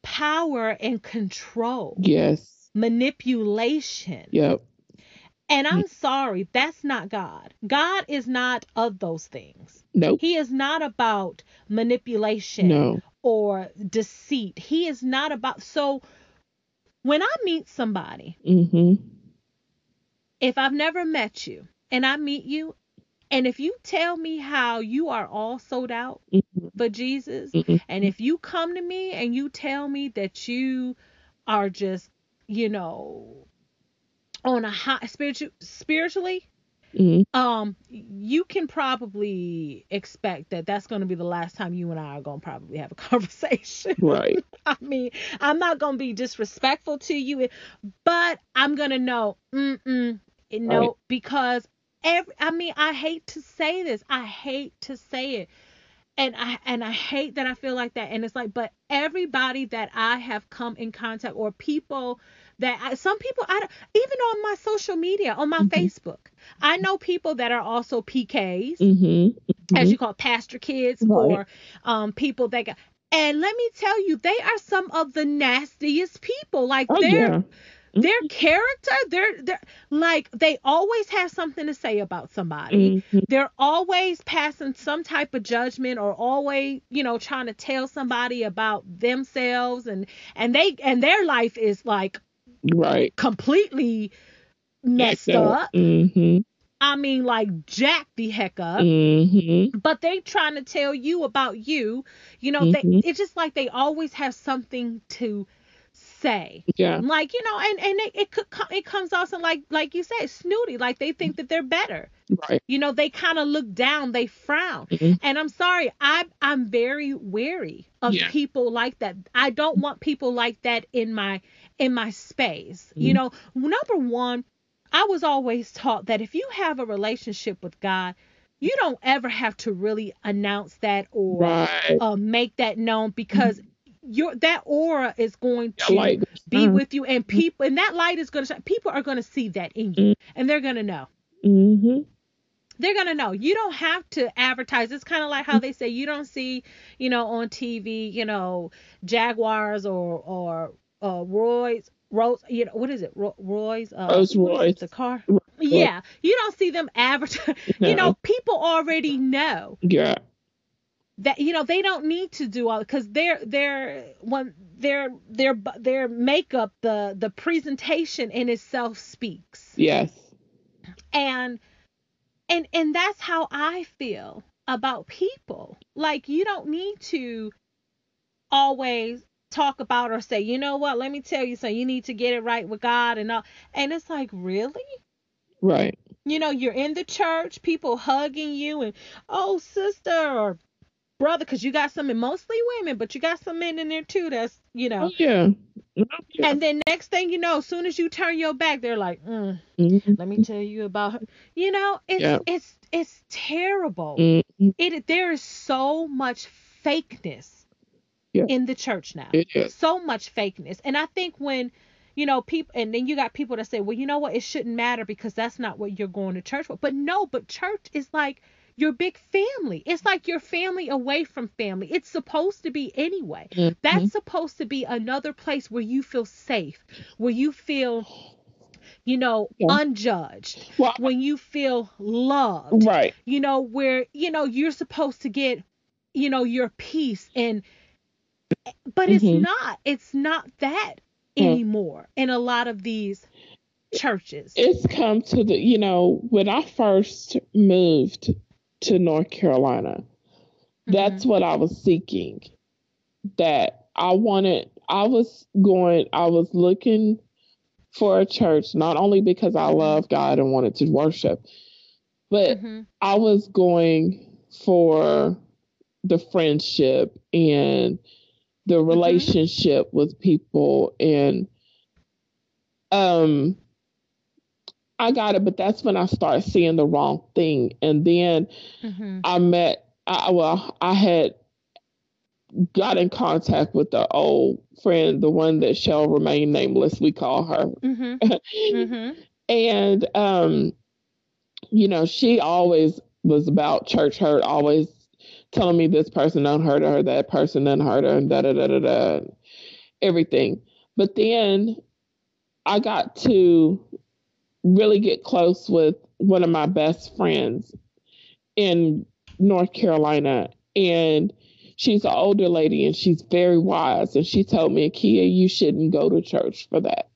power and control, Yes. manipulation. Yep. And I'm sorry, that's not God. God is not of those things. Nope. He is not about manipulation No. or deceit. He is not about so when I meet somebody Mm-hmm. if I've never met you and I meet you, and if you tell me how you are all sold out Mm-hmm. For Jesus, Mhm. and if you come to me and you tell me that you are just, you know, on a high spiritual spiritually, Mm-hmm. um, you can probably expect that that's going to be the last time you and I are going to probably have a conversation. Right. I mean, I'm not gonna be disrespectful to you, but I'm gonna know, mm-mm, no, Right. because every, I mean, I hate to say this, I hate to say it, and I and I hate that I feel like that, and it's like, but everybody that I have come in contact or people that I, some people I don't, even on my social media, on my Mhm. Facebook, I know people that are also PKs Mm-hmm. as you call it, pastor kids Right. or um, people that got. And let me tell you, they are some of the nastiest people. Like Oh their yeah. Their character, they're they're like they always have something to say about somebody. Mhm. They're always passing some type of judgment or always, you know, trying to tell somebody about themselves and and they and their life is like Right. completely messed Jacked up. Mm-hmm. I mean, like jack the heck up Mm-hmm. but they trying to tell you about you you know they it's just like they always have something to say Yeah. like you know and and it, it could co- it comes off some like like you said snooty like they think that they're better Right. you know they kind of look down they frown Mhm. and i'm sorry i i'm very wary of Yeah. people like that i don't want people like that in my in my space you Mhm. know number one i was always taught that if you have a relationship with god you don't ever have to really announce that or Right. uh, make that known because your that aura is going to like, be mm, with you and people and that light is going to people are going to see that in you and they're going to know Mm-hmm. they're going to know you don't have to advertise it's kind of like how they say you don't see you know on tv you know jaguars or or uh Royce Rolls, you know, what is it? Royce, uh, Rolls what is it? Royce. the car. Rolls Yeah, you don't see them advertise. You know, people already know. Yeah. That you know they don't need to do all because their their when their their their makeup the the presentation in itself speaks. Yes. and and and that's how I feel about people. Like you don't need to always talk about or say you know what? Let me tell you so you need to get it right with God and all. And it's like really? Right. you know you're in the church people hugging you and oh sister or brother because you got some and mostly women but you got some men in there too that's you know Oh, yeah. Oh, yeah. and then next thing you know as soon as you turn your back they're like mm, Mhm. let me tell you about her you know it's Yeah. it's it's terrible Mhm. it there is so much fakeness Yeah. in the church now so much fakeness and i think when you know people and then you got people that say well you know what it shouldn't matter because that's not what you're going to church for but no but church is like your big family it's like your family away from family it's supposed to be anyway Mhm. that's supposed to be another place where you feel safe where you feel you know Yeah. unjudged Well, when you feel loved right. you know where you know you're supposed to get you know your peace and but it's Mhm. not it's not that Mm. anymore in a lot of these churches It's come to the, you know, when I first moved to North Carolina, that's what I was seeking. That I wanted, I was going, I was looking for a church, not only because I love God and wanted to worship, but Mhm. I was going for the friendship and the relationship with people and um I got it, but that's when I started seeing the wrong thing. And then Mhm. I met I well, I had got in contact with the old friend, the one that shall remain nameless, we call her. Mhm. Mhm. and um you know she always was about church hurt always telling me this person done hurt her that person done hurt her and da da da da da everything but then i got to really get close with one of my best friends in north carolina and she's an older lady and she's very wise and she told me kia you shouldn't go to church for that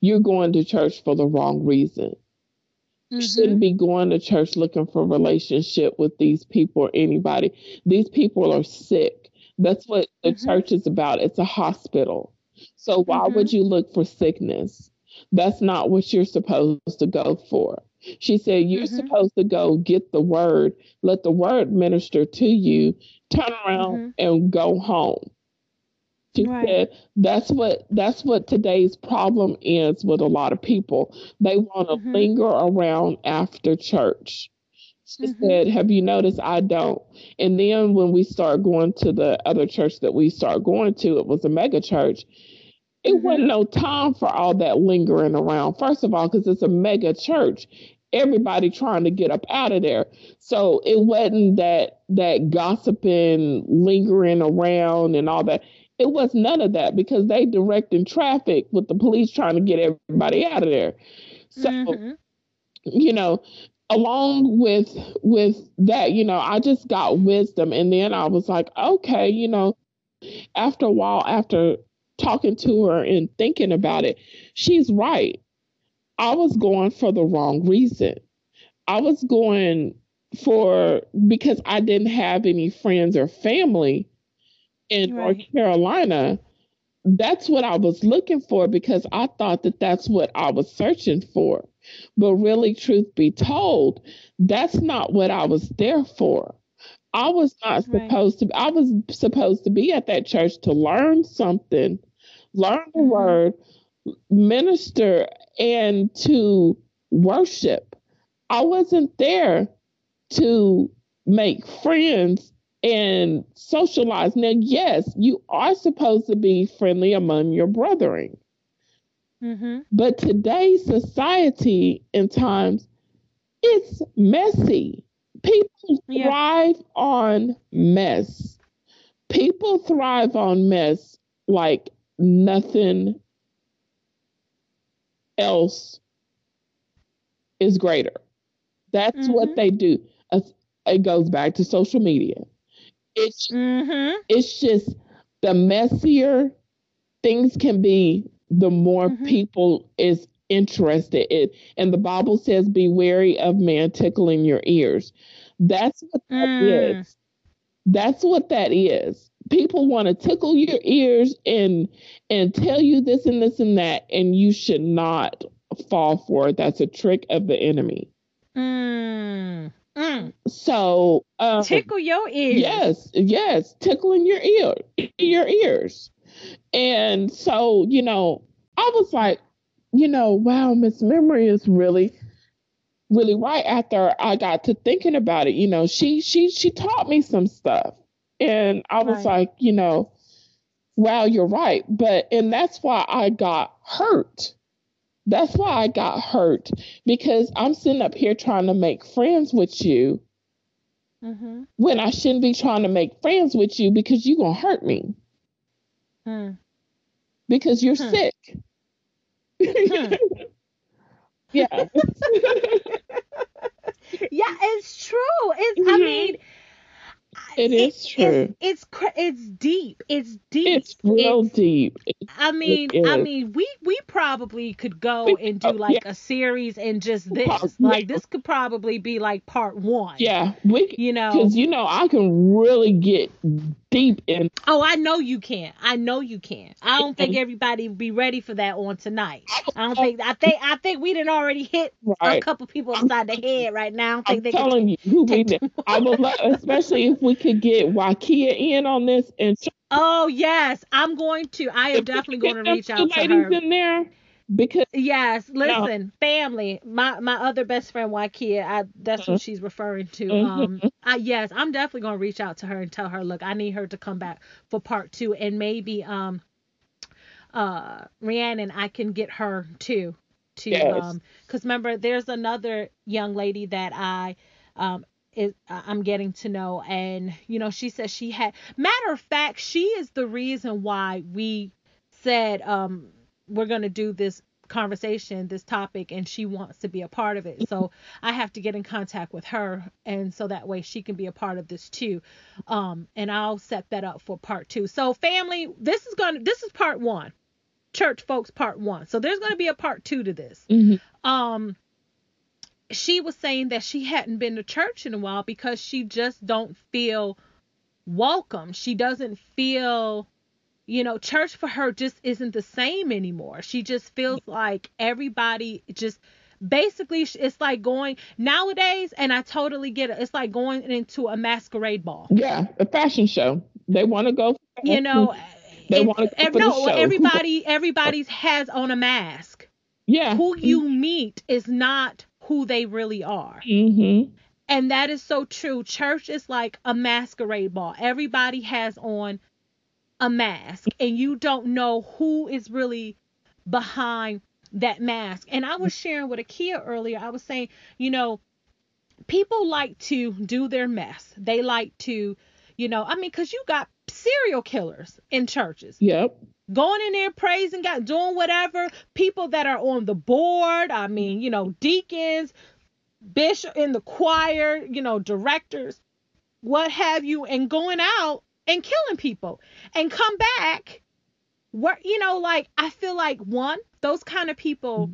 you're going to church for the wrong reason. You Mhm. shouldn't be going to church looking for relationship with these people or anybody. These people are sick. That's what the Mhm. church is about. It's a hospital. So why would you look for sickness? That's not what you're supposed to go for. She said you're Mhm. supposed to go get the word, let the word minister to you, turn around Mhm. and go home. She Right. said that's what that's what today's problem is with a lot of people. They want to Mhm. linger around after church. She Mhm. said, "Have you noticed? I don't." And then when we start going to the other church that we start going to, it was a mega church. It Mhm. wasn't no time for all that lingering around. First of all, because it's a mega church, everybody trying to get up out of there. So it wasn't that that gossiping, lingering around, and all that. It was none of that because they directing traffic with the police trying to get everybody out of there. So Mhm. you know along with with that you know i just got wisdom and then i was like okay you know after a while after talking to her and thinking about it she's right i was going for the wrong reason i was going for because i didn't have any friends or family in north carolina that's what i was looking for because i thought that that's what i was searching for but really, truth be told, that's not what I was there for. I was not Right. supposed to. I was supposed to be at that church to learn something, learn the Mhm. word, minister, and to worship. I wasn't there to make friends and socialize. Now, yes, you are supposed to be friendly among your brethren. Mm-hmm. But today's society and times, it's messy. People Yeah. thrive on mess. People thrive on mess like nothing else is greater. That's Mhm. what they do. It goes back to social media. It's Mm-hmm. it's just the messier things can be, the more Mhm. people is interested in. And the Bible says, "Be wary of man tickling your ears." That's what that Mm. is. That's what that is. People want to tickle your ears and and tell you this and this and that, and you should not fall for it. That's a trick of the enemy. Mm. Mm. So um, Tickle your ears. Yes, yes, tickling your ear, your ears. And so, you know, I was like, you know, wow, Miss Memory is really, really right. After I got to thinking about it, you know, she she she taught me some stuff, and I was Right. like, you know, wow, you're right. But and that's why I got hurt. That's why I got hurt because I'm sitting up here trying to make friends with you Mm-hmm. when I shouldn't be trying to make friends with you because you're going to hurt me Mm. because you're Hmm. sick. Hmm. yeah. Yeah, it's true. It's. I Mhm. mean, It is true. It's it's, it's deep. It's deep. It's real It's- deep. I mean, I mean, we we probably could go and do oh, like yeah. a series and just this. Like this could probably be like part one. Yeah. We You know. because you know I can really get deep in Oh, I know you can. I know you can. I don't think everybody would be ready for that on tonight. I don't think. I think. I think we didn't already hit a couple people upside the head right now. I they telling you who we take. I would love, especially if we could get Wakia in on this and Oh yes, I'm going to. I am definitely going to reach out to her. in there because Yes, listen, family. My my other best friend Wakia, I that's what she's referring to. Mhm. Um, I yes, I'm definitely gonna reach out to her and tell her, look, I need her to come back for part two, and maybe um, uh, Rhiannon, I can get her too, to Yes. um, because remember, there's another young lady that I um is I'm getting to know, and you know, she says she had. Matter of fact, she is the reason why we said um we're gonna do this conversation, this topic, and she wants to be a part of it. So I have to get in contact with her, and so that way she can be a part of this too. Um, and I'll set that up for part two. So family, this is gonna this is part one, church folks part one. So there's gonna be a part two to this Mhm. um she was saying that she hadn't been to church in a while because she just don't feel welcome. She doesn't feel you know, church for her just isn't the same anymore. She just feels like everybody just basically it's like going nowadays and I totally get it. It's like going into a masquerade ball. yeah, a fashion show. They want to go. You know, They wanna go ev- for the no, show. everybody everybody's has on a mask. yeah. Who you meet is not who they really are. Mm-hmm. And that is so true. Church is like a masquerade ball. Everybody has on a mask, and you don't know who is really behind that mask. And I was sharing with Akia earlier, I was saying, you know, people like to do their mess. They like to, you know, I mean, because you got serial killers in churches Yep. going in there praising God, doing whatever. People that are on the board, I mean, you know, deacons, bishop in the choir, you know, directors, what have you, and going out and killing people and come back. Where you know, like I feel like one, those kind of people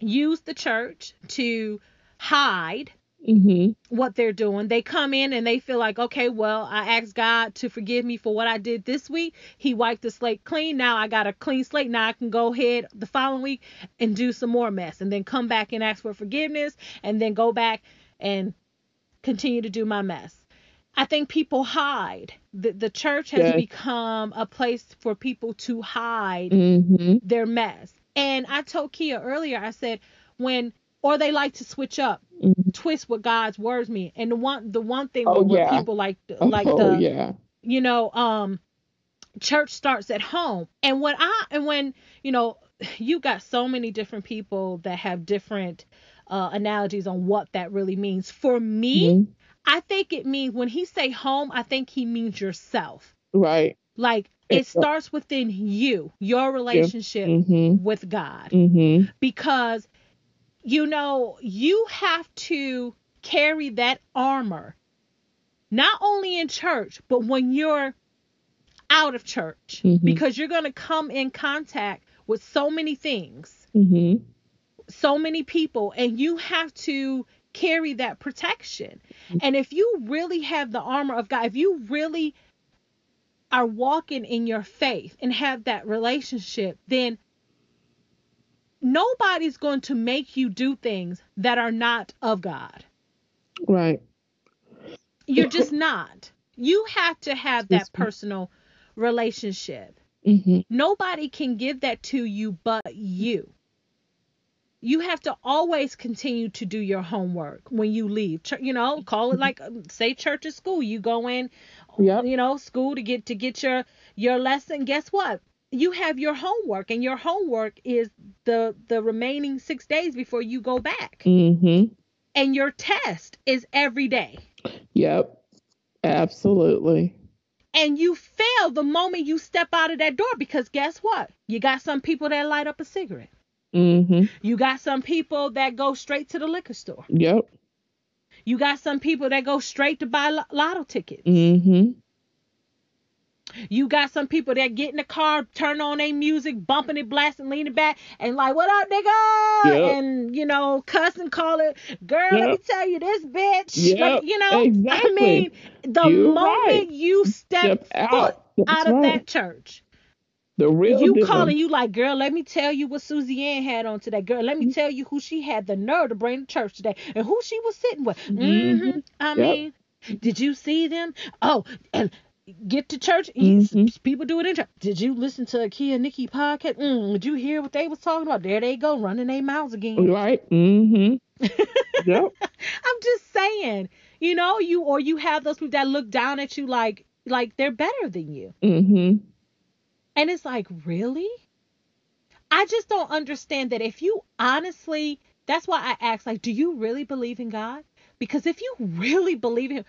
use the church to hide Mm-hmm. what they're doing. They come in and they feel like, okay, well, I asked God to forgive me for what I did this week. He wiped the slate clean. Now I got a clean slate. Now I can go ahead the following week and do some more mess and then come back and ask for forgiveness and then go back and continue to do my mess. I think people hide. The the church has Yes. become a place for people to hide Mm-hmm. their mess. And I told Kia earlier, I said when or they like to switch up, Mhm. twist what God's words mean. And the one the one thing Oh, yeah. people like like oh, the yeah. you know um church starts at home. And when I and when you know you got so many different people that have different uh, analogies on what that really means. For me, Mhm. I think it means when he say home, I think he means yourself. Right. Like it starts within you, your relationship Mm-hmm. with God Mm-hmm. because you know you have to carry that armor not only in church, but when you're out of church, Mhm. because you're going to come in contact with so many things, Mhm. so many people, and you have to carry that protection. And if you really have the armor of God, if you really are walking in your faith and have that relationship, then nobody's going to make you do things that are not of God. Right. You're just not. You have to have that personal relationship. Mhm. Nobody can give that to you but you. You have to always continue to do your homework when you leave. You know, call it like um, say church or school. You go in, Yep. you know, school to get to get your your lesson. Guess what? You have your homework, and your homework is the the remaining six days before you go back. Mhm. And your test is every day. Yep. Absolutely. and you fail the moment you step out of that door because guess what? You got some people that light up a cigarette. Mhm. You got some people that go straight to the liquor store. Yep. You got some people that go straight to buy lotto tickets. Mhm. You got some people that get in the car, turn on their music, bumping it, blasting, leaning back, and like, what up, nigga? Yep. And, you know, cuss and call it, girl, let me tell you this, bitch. Yep, Like, you know, I mean, the You're moment right. you step, Step out. Out of right. that church, The real you deal. calling you like, girl, let me tell you what Susie Ann had on today. Girl, let me Mm-hmm. tell you who she had the nerve to bring to church today and who she was sitting with. hmm Mhm. I Yep. mean, did you see them? Oh, and get to church. Mhm. People do it in church. Did you listen to Kia Nikki podcast? Mm, did you hear what they was talking about? There they go, running their mouths again. Right. Mm-hmm. yep. I'm just saying, you know, you or you have those people that look down at you like like they're better than you. Mhm. And it's like, really? I just don't understand that if you honestly, that's why I ask, like, do you really believe in God? Because if you really believe in Him,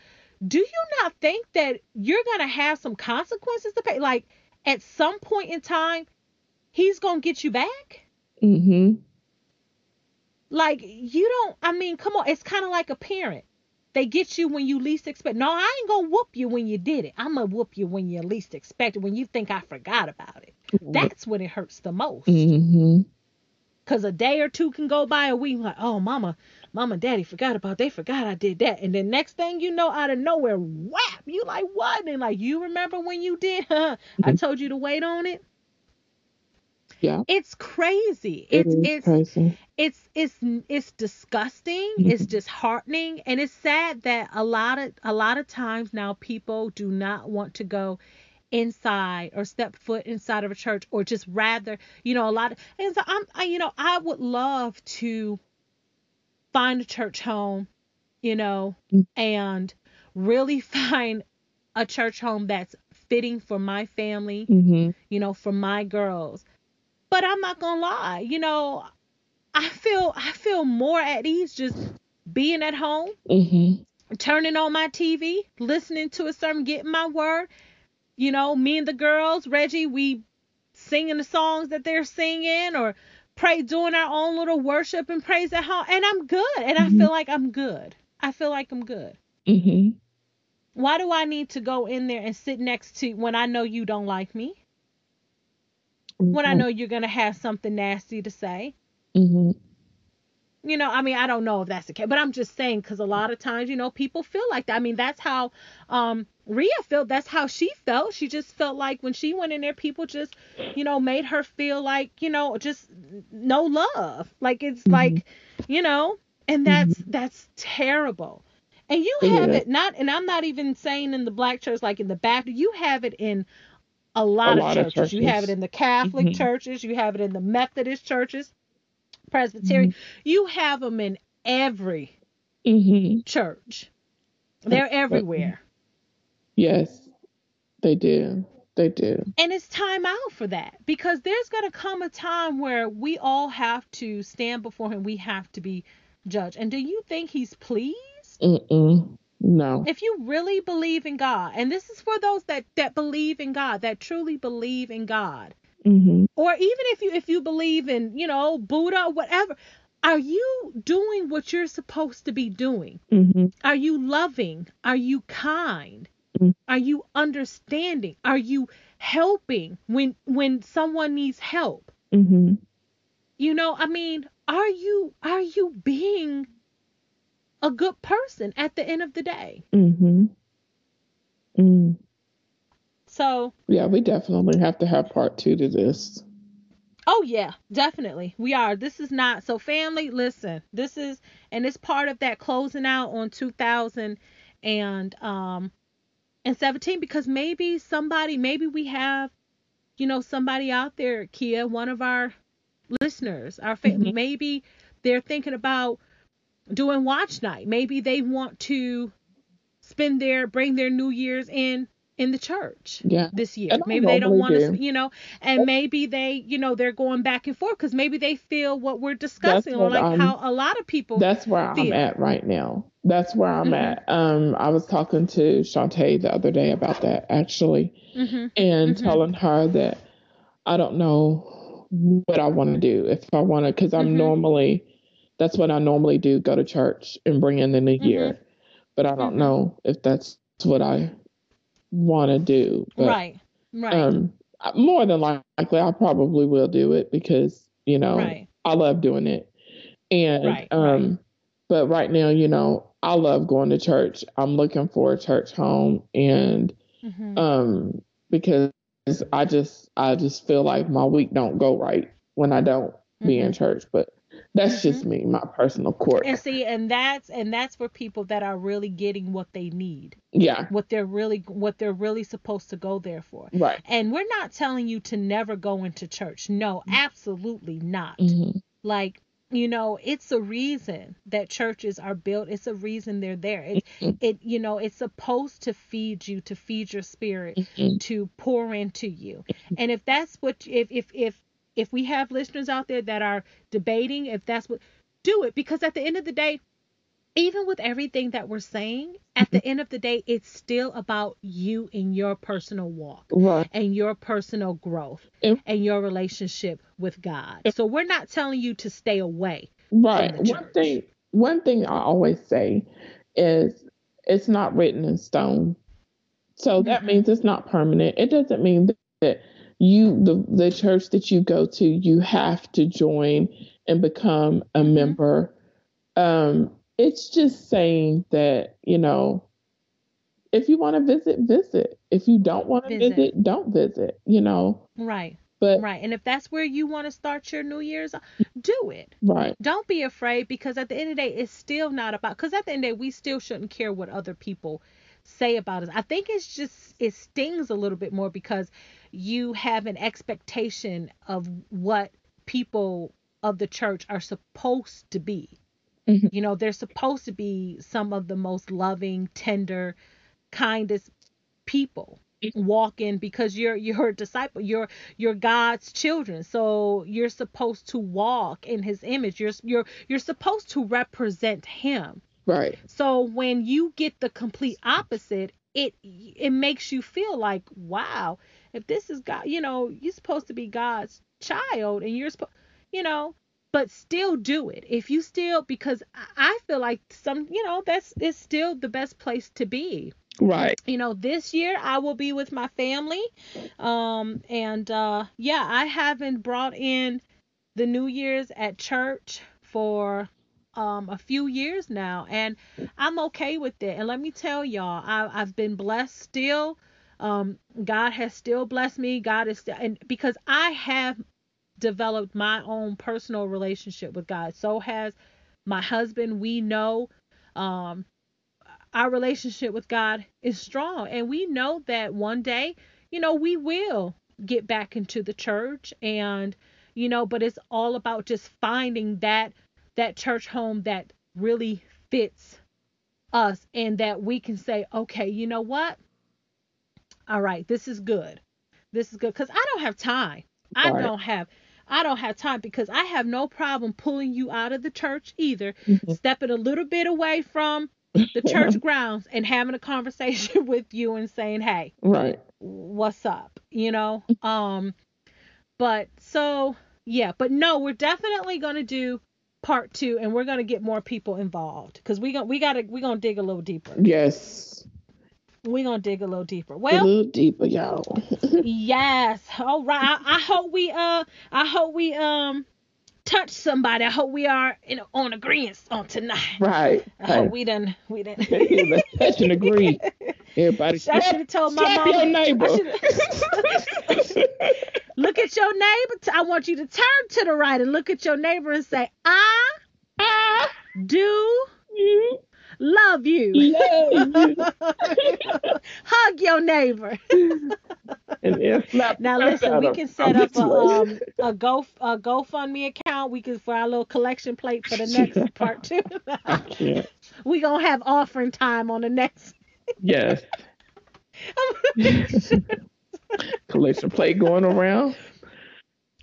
do you not think that you're going to have some consequences to pay? Like, at some point in time, He's going to get you back? Mhm. Like, you don't, I mean, come on, it's kind of like a parent. They get you when you least expect. No, I ain't gonna whoop you when you did it. I'm gonna whoop you when you least expect it, when you think I forgot about it. That's when it hurts the most. Mhm. Cause a day or two can go by a week like, oh mama, mama, daddy forgot about they forgot I did that. And then next thing you know, out of nowhere, whap, you like what? And like, you remember when you did? Huh? I Mhm. told you to wait on it. Yeah. It's crazy. It It's it's crazy. it's it's it's disgusting. Mhm. It's disheartening, and it's sad that a lot of a lot of times now people do not want to go inside or step foot inside of a church or just rather you know a lot of and so I'm I, you know I would love to find a church home you know Mm. and really find a church home that's fitting for my family Mhm. you know, for my girls. But I'm not gonna lie, you know, I feel I feel more at ease just being at home, Mhm. turning on my TV, listening to a sermon, getting my word. You know, me and the girls, Reggie, we singing the songs that they're singing or pray doing our own little worship and praise at home. And I'm good. And I Mhm. feel like I'm good. I feel like I'm good. Mhm. Why do I need to go in there and sit next to when I know you don't like me? When I Mhm. know you're gonna have something nasty to say? Mhm. You know, I mean, I don't know if that's the case, but I'm just saying because a lot of times, you know, people feel like that. I mean, that's how um Rhea felt. That's how she felt. She just felt like when she went in there, people just, you know, made her feel like, you know, just no love. Like it's Mhm. like, you know, and that's that's terrible. And you have Yeah. it not, and I'm not even saying in the black church, like in the Baptist, you have it in a lot, A lot of, of churches. You have it in the Catholic Mhm. churches. You have it in the Methodist churches, Presbyterian. Mm-hmm. You have them in every Mhm. church. They're everywhere. Yes. They do. They do. And it's time out for that because there's going to come a time where we all have to stand before him. We have to be judged. And do you think he's pleased? Mm-mm. No. If you really believe in God, and this is for those that that believe in God, that truly believe in God, Mhm. or even if you if you believe in, you know, Buddha or whatever, are you doing what you're supposed to be doing? Mhm. Are you loving? Are you kind? Mm. Are you understanding? Are you helping when when someone needs help? Mhm. You know, I mean, are you are you being a good person at the end of the day? Mhm. Mm. So, Yeah, we definitely have to have part two to this. oh yeah, definitely. We are. This is not so family, listen. This is and it's part of that closing out on 2000 and um and 17 because maybe somebody maybe we have you know somebody out there Kia one of our listeners our fa- Mhm. maybe they're thinking about doing watch night maybe they want to spend their bring their new year's in in the church Yeah. this year maybe they don't want to do. you know and maybe they you know they're going back and forth because maybe they feel what we're discussing or like I'm- how a lot of people That's where I'm at right now. That's where I'm Mhm. at. Um, I was talking to Shantae the other day about that actually, hmm and Mhm. telling her that I don't know what I want to do. If I want to, because I'm Mhm. normally, that's what I normally do, go to church and bring in the new Mhm. year. But I don't Mhm. know if that's what I want to do. But, right right Um, more than likely, I probably will do it because you know right I love doing it. And Right, um right. but right now, you know, I love going to church. I'm looking for a church home and hmm um because I just I just feel like my week don't go right when I don't be in church. But that's just me, my personal court. Mm-hmm. And see, and that's and that's for people that are really getting what they need, Yeah, what they're really what they're really supposed to go there for. right. And we're not telling you to never go into church. No, absolutely not. hmm Like, you know, it's a reason that churches are built. It's a reason they're there. It Mhm. it you know, it's supposed to feed you, to feed your spirit, hmm to pour into you. And if that's what if if if if we have listeners out there that are debating if that's what do it because at the end of the day even with everything that we're saying at the end of the day it's still about you and your personal walk Right. and your personal growth and your relationship with God. So we're not telling you to stay away. Right. One thing one thing I always say is it's not written in stone. So that Mhm. means it's not permanent. It doesn't mean that you the the church that you go to, you have to join and become a Mhm. member. Um it's just saying that, you know, if you want to visit, visit. If you don't want to Visit. visit, don't visit, you know. Right. But Right. And if that's where you want to start your New Year's, do it. right. Don't be afraid because at the end of the day, it's still not about, because at the end of the day, we still shouldn't care what other people say about us. I think it's just, it stings a little bit more because you have an expectation of what people of the church are supposed to be. Mhm. You know, they're supposed to be some of the most loving, tender, kindest people walking because you're you're a disciple you're you're God's children so you're supposed to walk in his image you're you're you're supposed to represent him Right. so when you get the complete opposite it it makes you feel like wow if this is God you know you're supposed to be God's child and you're supposed you know but still do it if you still because I- I feel like some you know that's it's still the best place to be Right. you know this year i will be with my family um and uh yeah i haven't brought in the new year's at church for um a few years now and i'm okay with it. And let me tell y'all I, i've been blessed still. Um god has still blessed me. God is still and because i have developed my own personal relationship with god so has my husband. We know um our relationship with God is strong. And we know that one day, you know, we will get back into the church and, you know, but it's all about just finding that that church home that really fits us and that we can say, okay, you know what? All right, this is good. This is good because I don't have time. I Right. don't have I don't have time because I have no problem pulling you out of the church either, Mhm. stepping a little bit away from the church grounds and having a conversation with you and saying, "Hey, Right. what's up?" You know. Um, but so yeah, but no, we're definitely gonna do part two, and we're gonna get more people involved because we gonna we gotta we gonna dig a little deeper. Yes. We gonna dig a little deeper. a little deeper, y'all. yes. All right. I, I hope we uh I hope we um touch somebody. I hope we are know on agreement on tonight. right. I Hey. hope we done we done. Let's touch and agree. Everybody I should have told my mom. your neighbor. Look at your neighbor. I want you to turn to the right and look at your neighbor and say, I Ah, do you love you. you. Hug your neighbor. And then slap Now listen, we can set up a um a go a GoFundMe account. We can for our little collection plate for the next part two. We gonna have offering time on the next. Yes. Collection plate going around.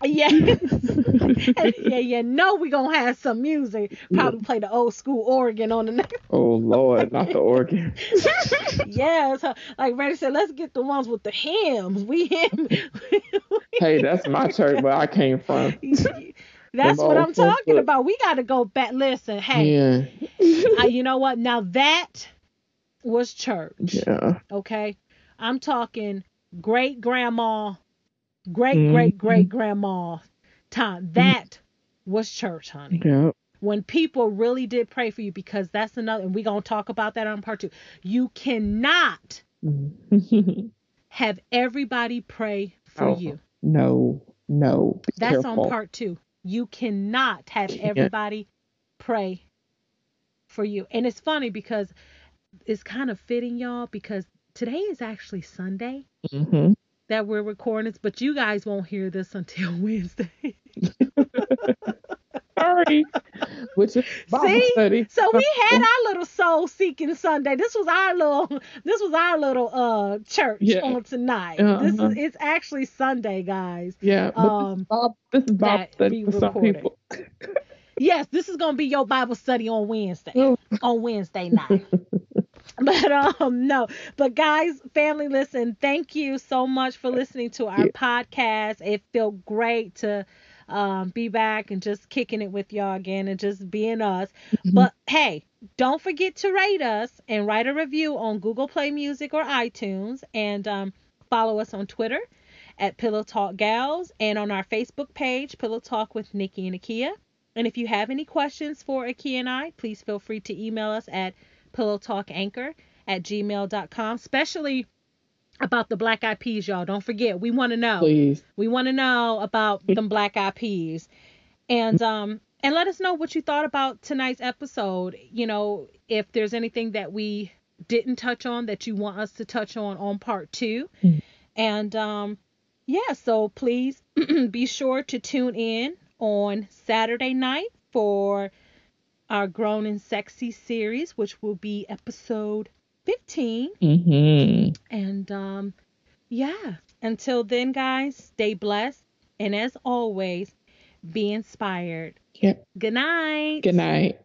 Yeah, yeah, yeah. No, we gonna have some music. Probably play the old school organ on the next. Oh Lord, not the organ. yes, like Randy said, let's get the ones with the hymns. We hymn. Hey, that's my church where I came from. That's what I'm talking about. We got to go back. Listen, hey, Yeah. uh, you know what? Now that was church. Yeah. Okay, I'm talking great grandma, great Mhm. great great grandma time. That was church, honey. Yeah. When people really did pray for you, because that's another, and we're gonna talk about that on part two. You cannot have everybody pray for Oh, you. no, no. That's careful. on part two. You cannot have everybody pray for you. And it's funny because it's kind of fitting, y'all, because today is actually Sunday Mhm. That we're recording this, but you guys won't hear this until Wednesday. Sorry. Which is Bible See? study. So we had our little soul seeking Sunday. This was our little this was our little uh church Yeah. on tonight. This Uh-huh. is it's actually Sunday, guys. Yeah, Um, this is Bob, this is Bible that study for some people. Yes, this is gonna be your Bible study on Wednesday. Oh. On Wednesday night. but um no. But guys, family, listen, thank you so much for listening to our Yeah. podcast. It felt great to um be back and just kicking it with y'all again and just being us. Mm-hmm. But hey, don't forget to rate us and write a review on Google Play Music or iTunes and um follow us on Twitter at Pillow Talk Gals and on our Facebook page, Pillow Talk with Nikki and Akia. And if you have any questions for Akia and I, please feel free to email us at pillowtalkanchor at gmail.com, especially about the black eyed peas, y'all. Don't forget, we want to know. Please. We want to know about them black eyed peas. And um and let us know what you thought about tonight's episode. You know, if there's anything that we didn't touch on that you want us to touch on on part 2. Mm. And um yeah, so please be sure to tune in on Saturday night for our Grown and Sexy series, which will be episode 15. Mm-hmm. And um yeah, until then guys, stay blessed and as always, be inspired. Yep. Good night. Good night.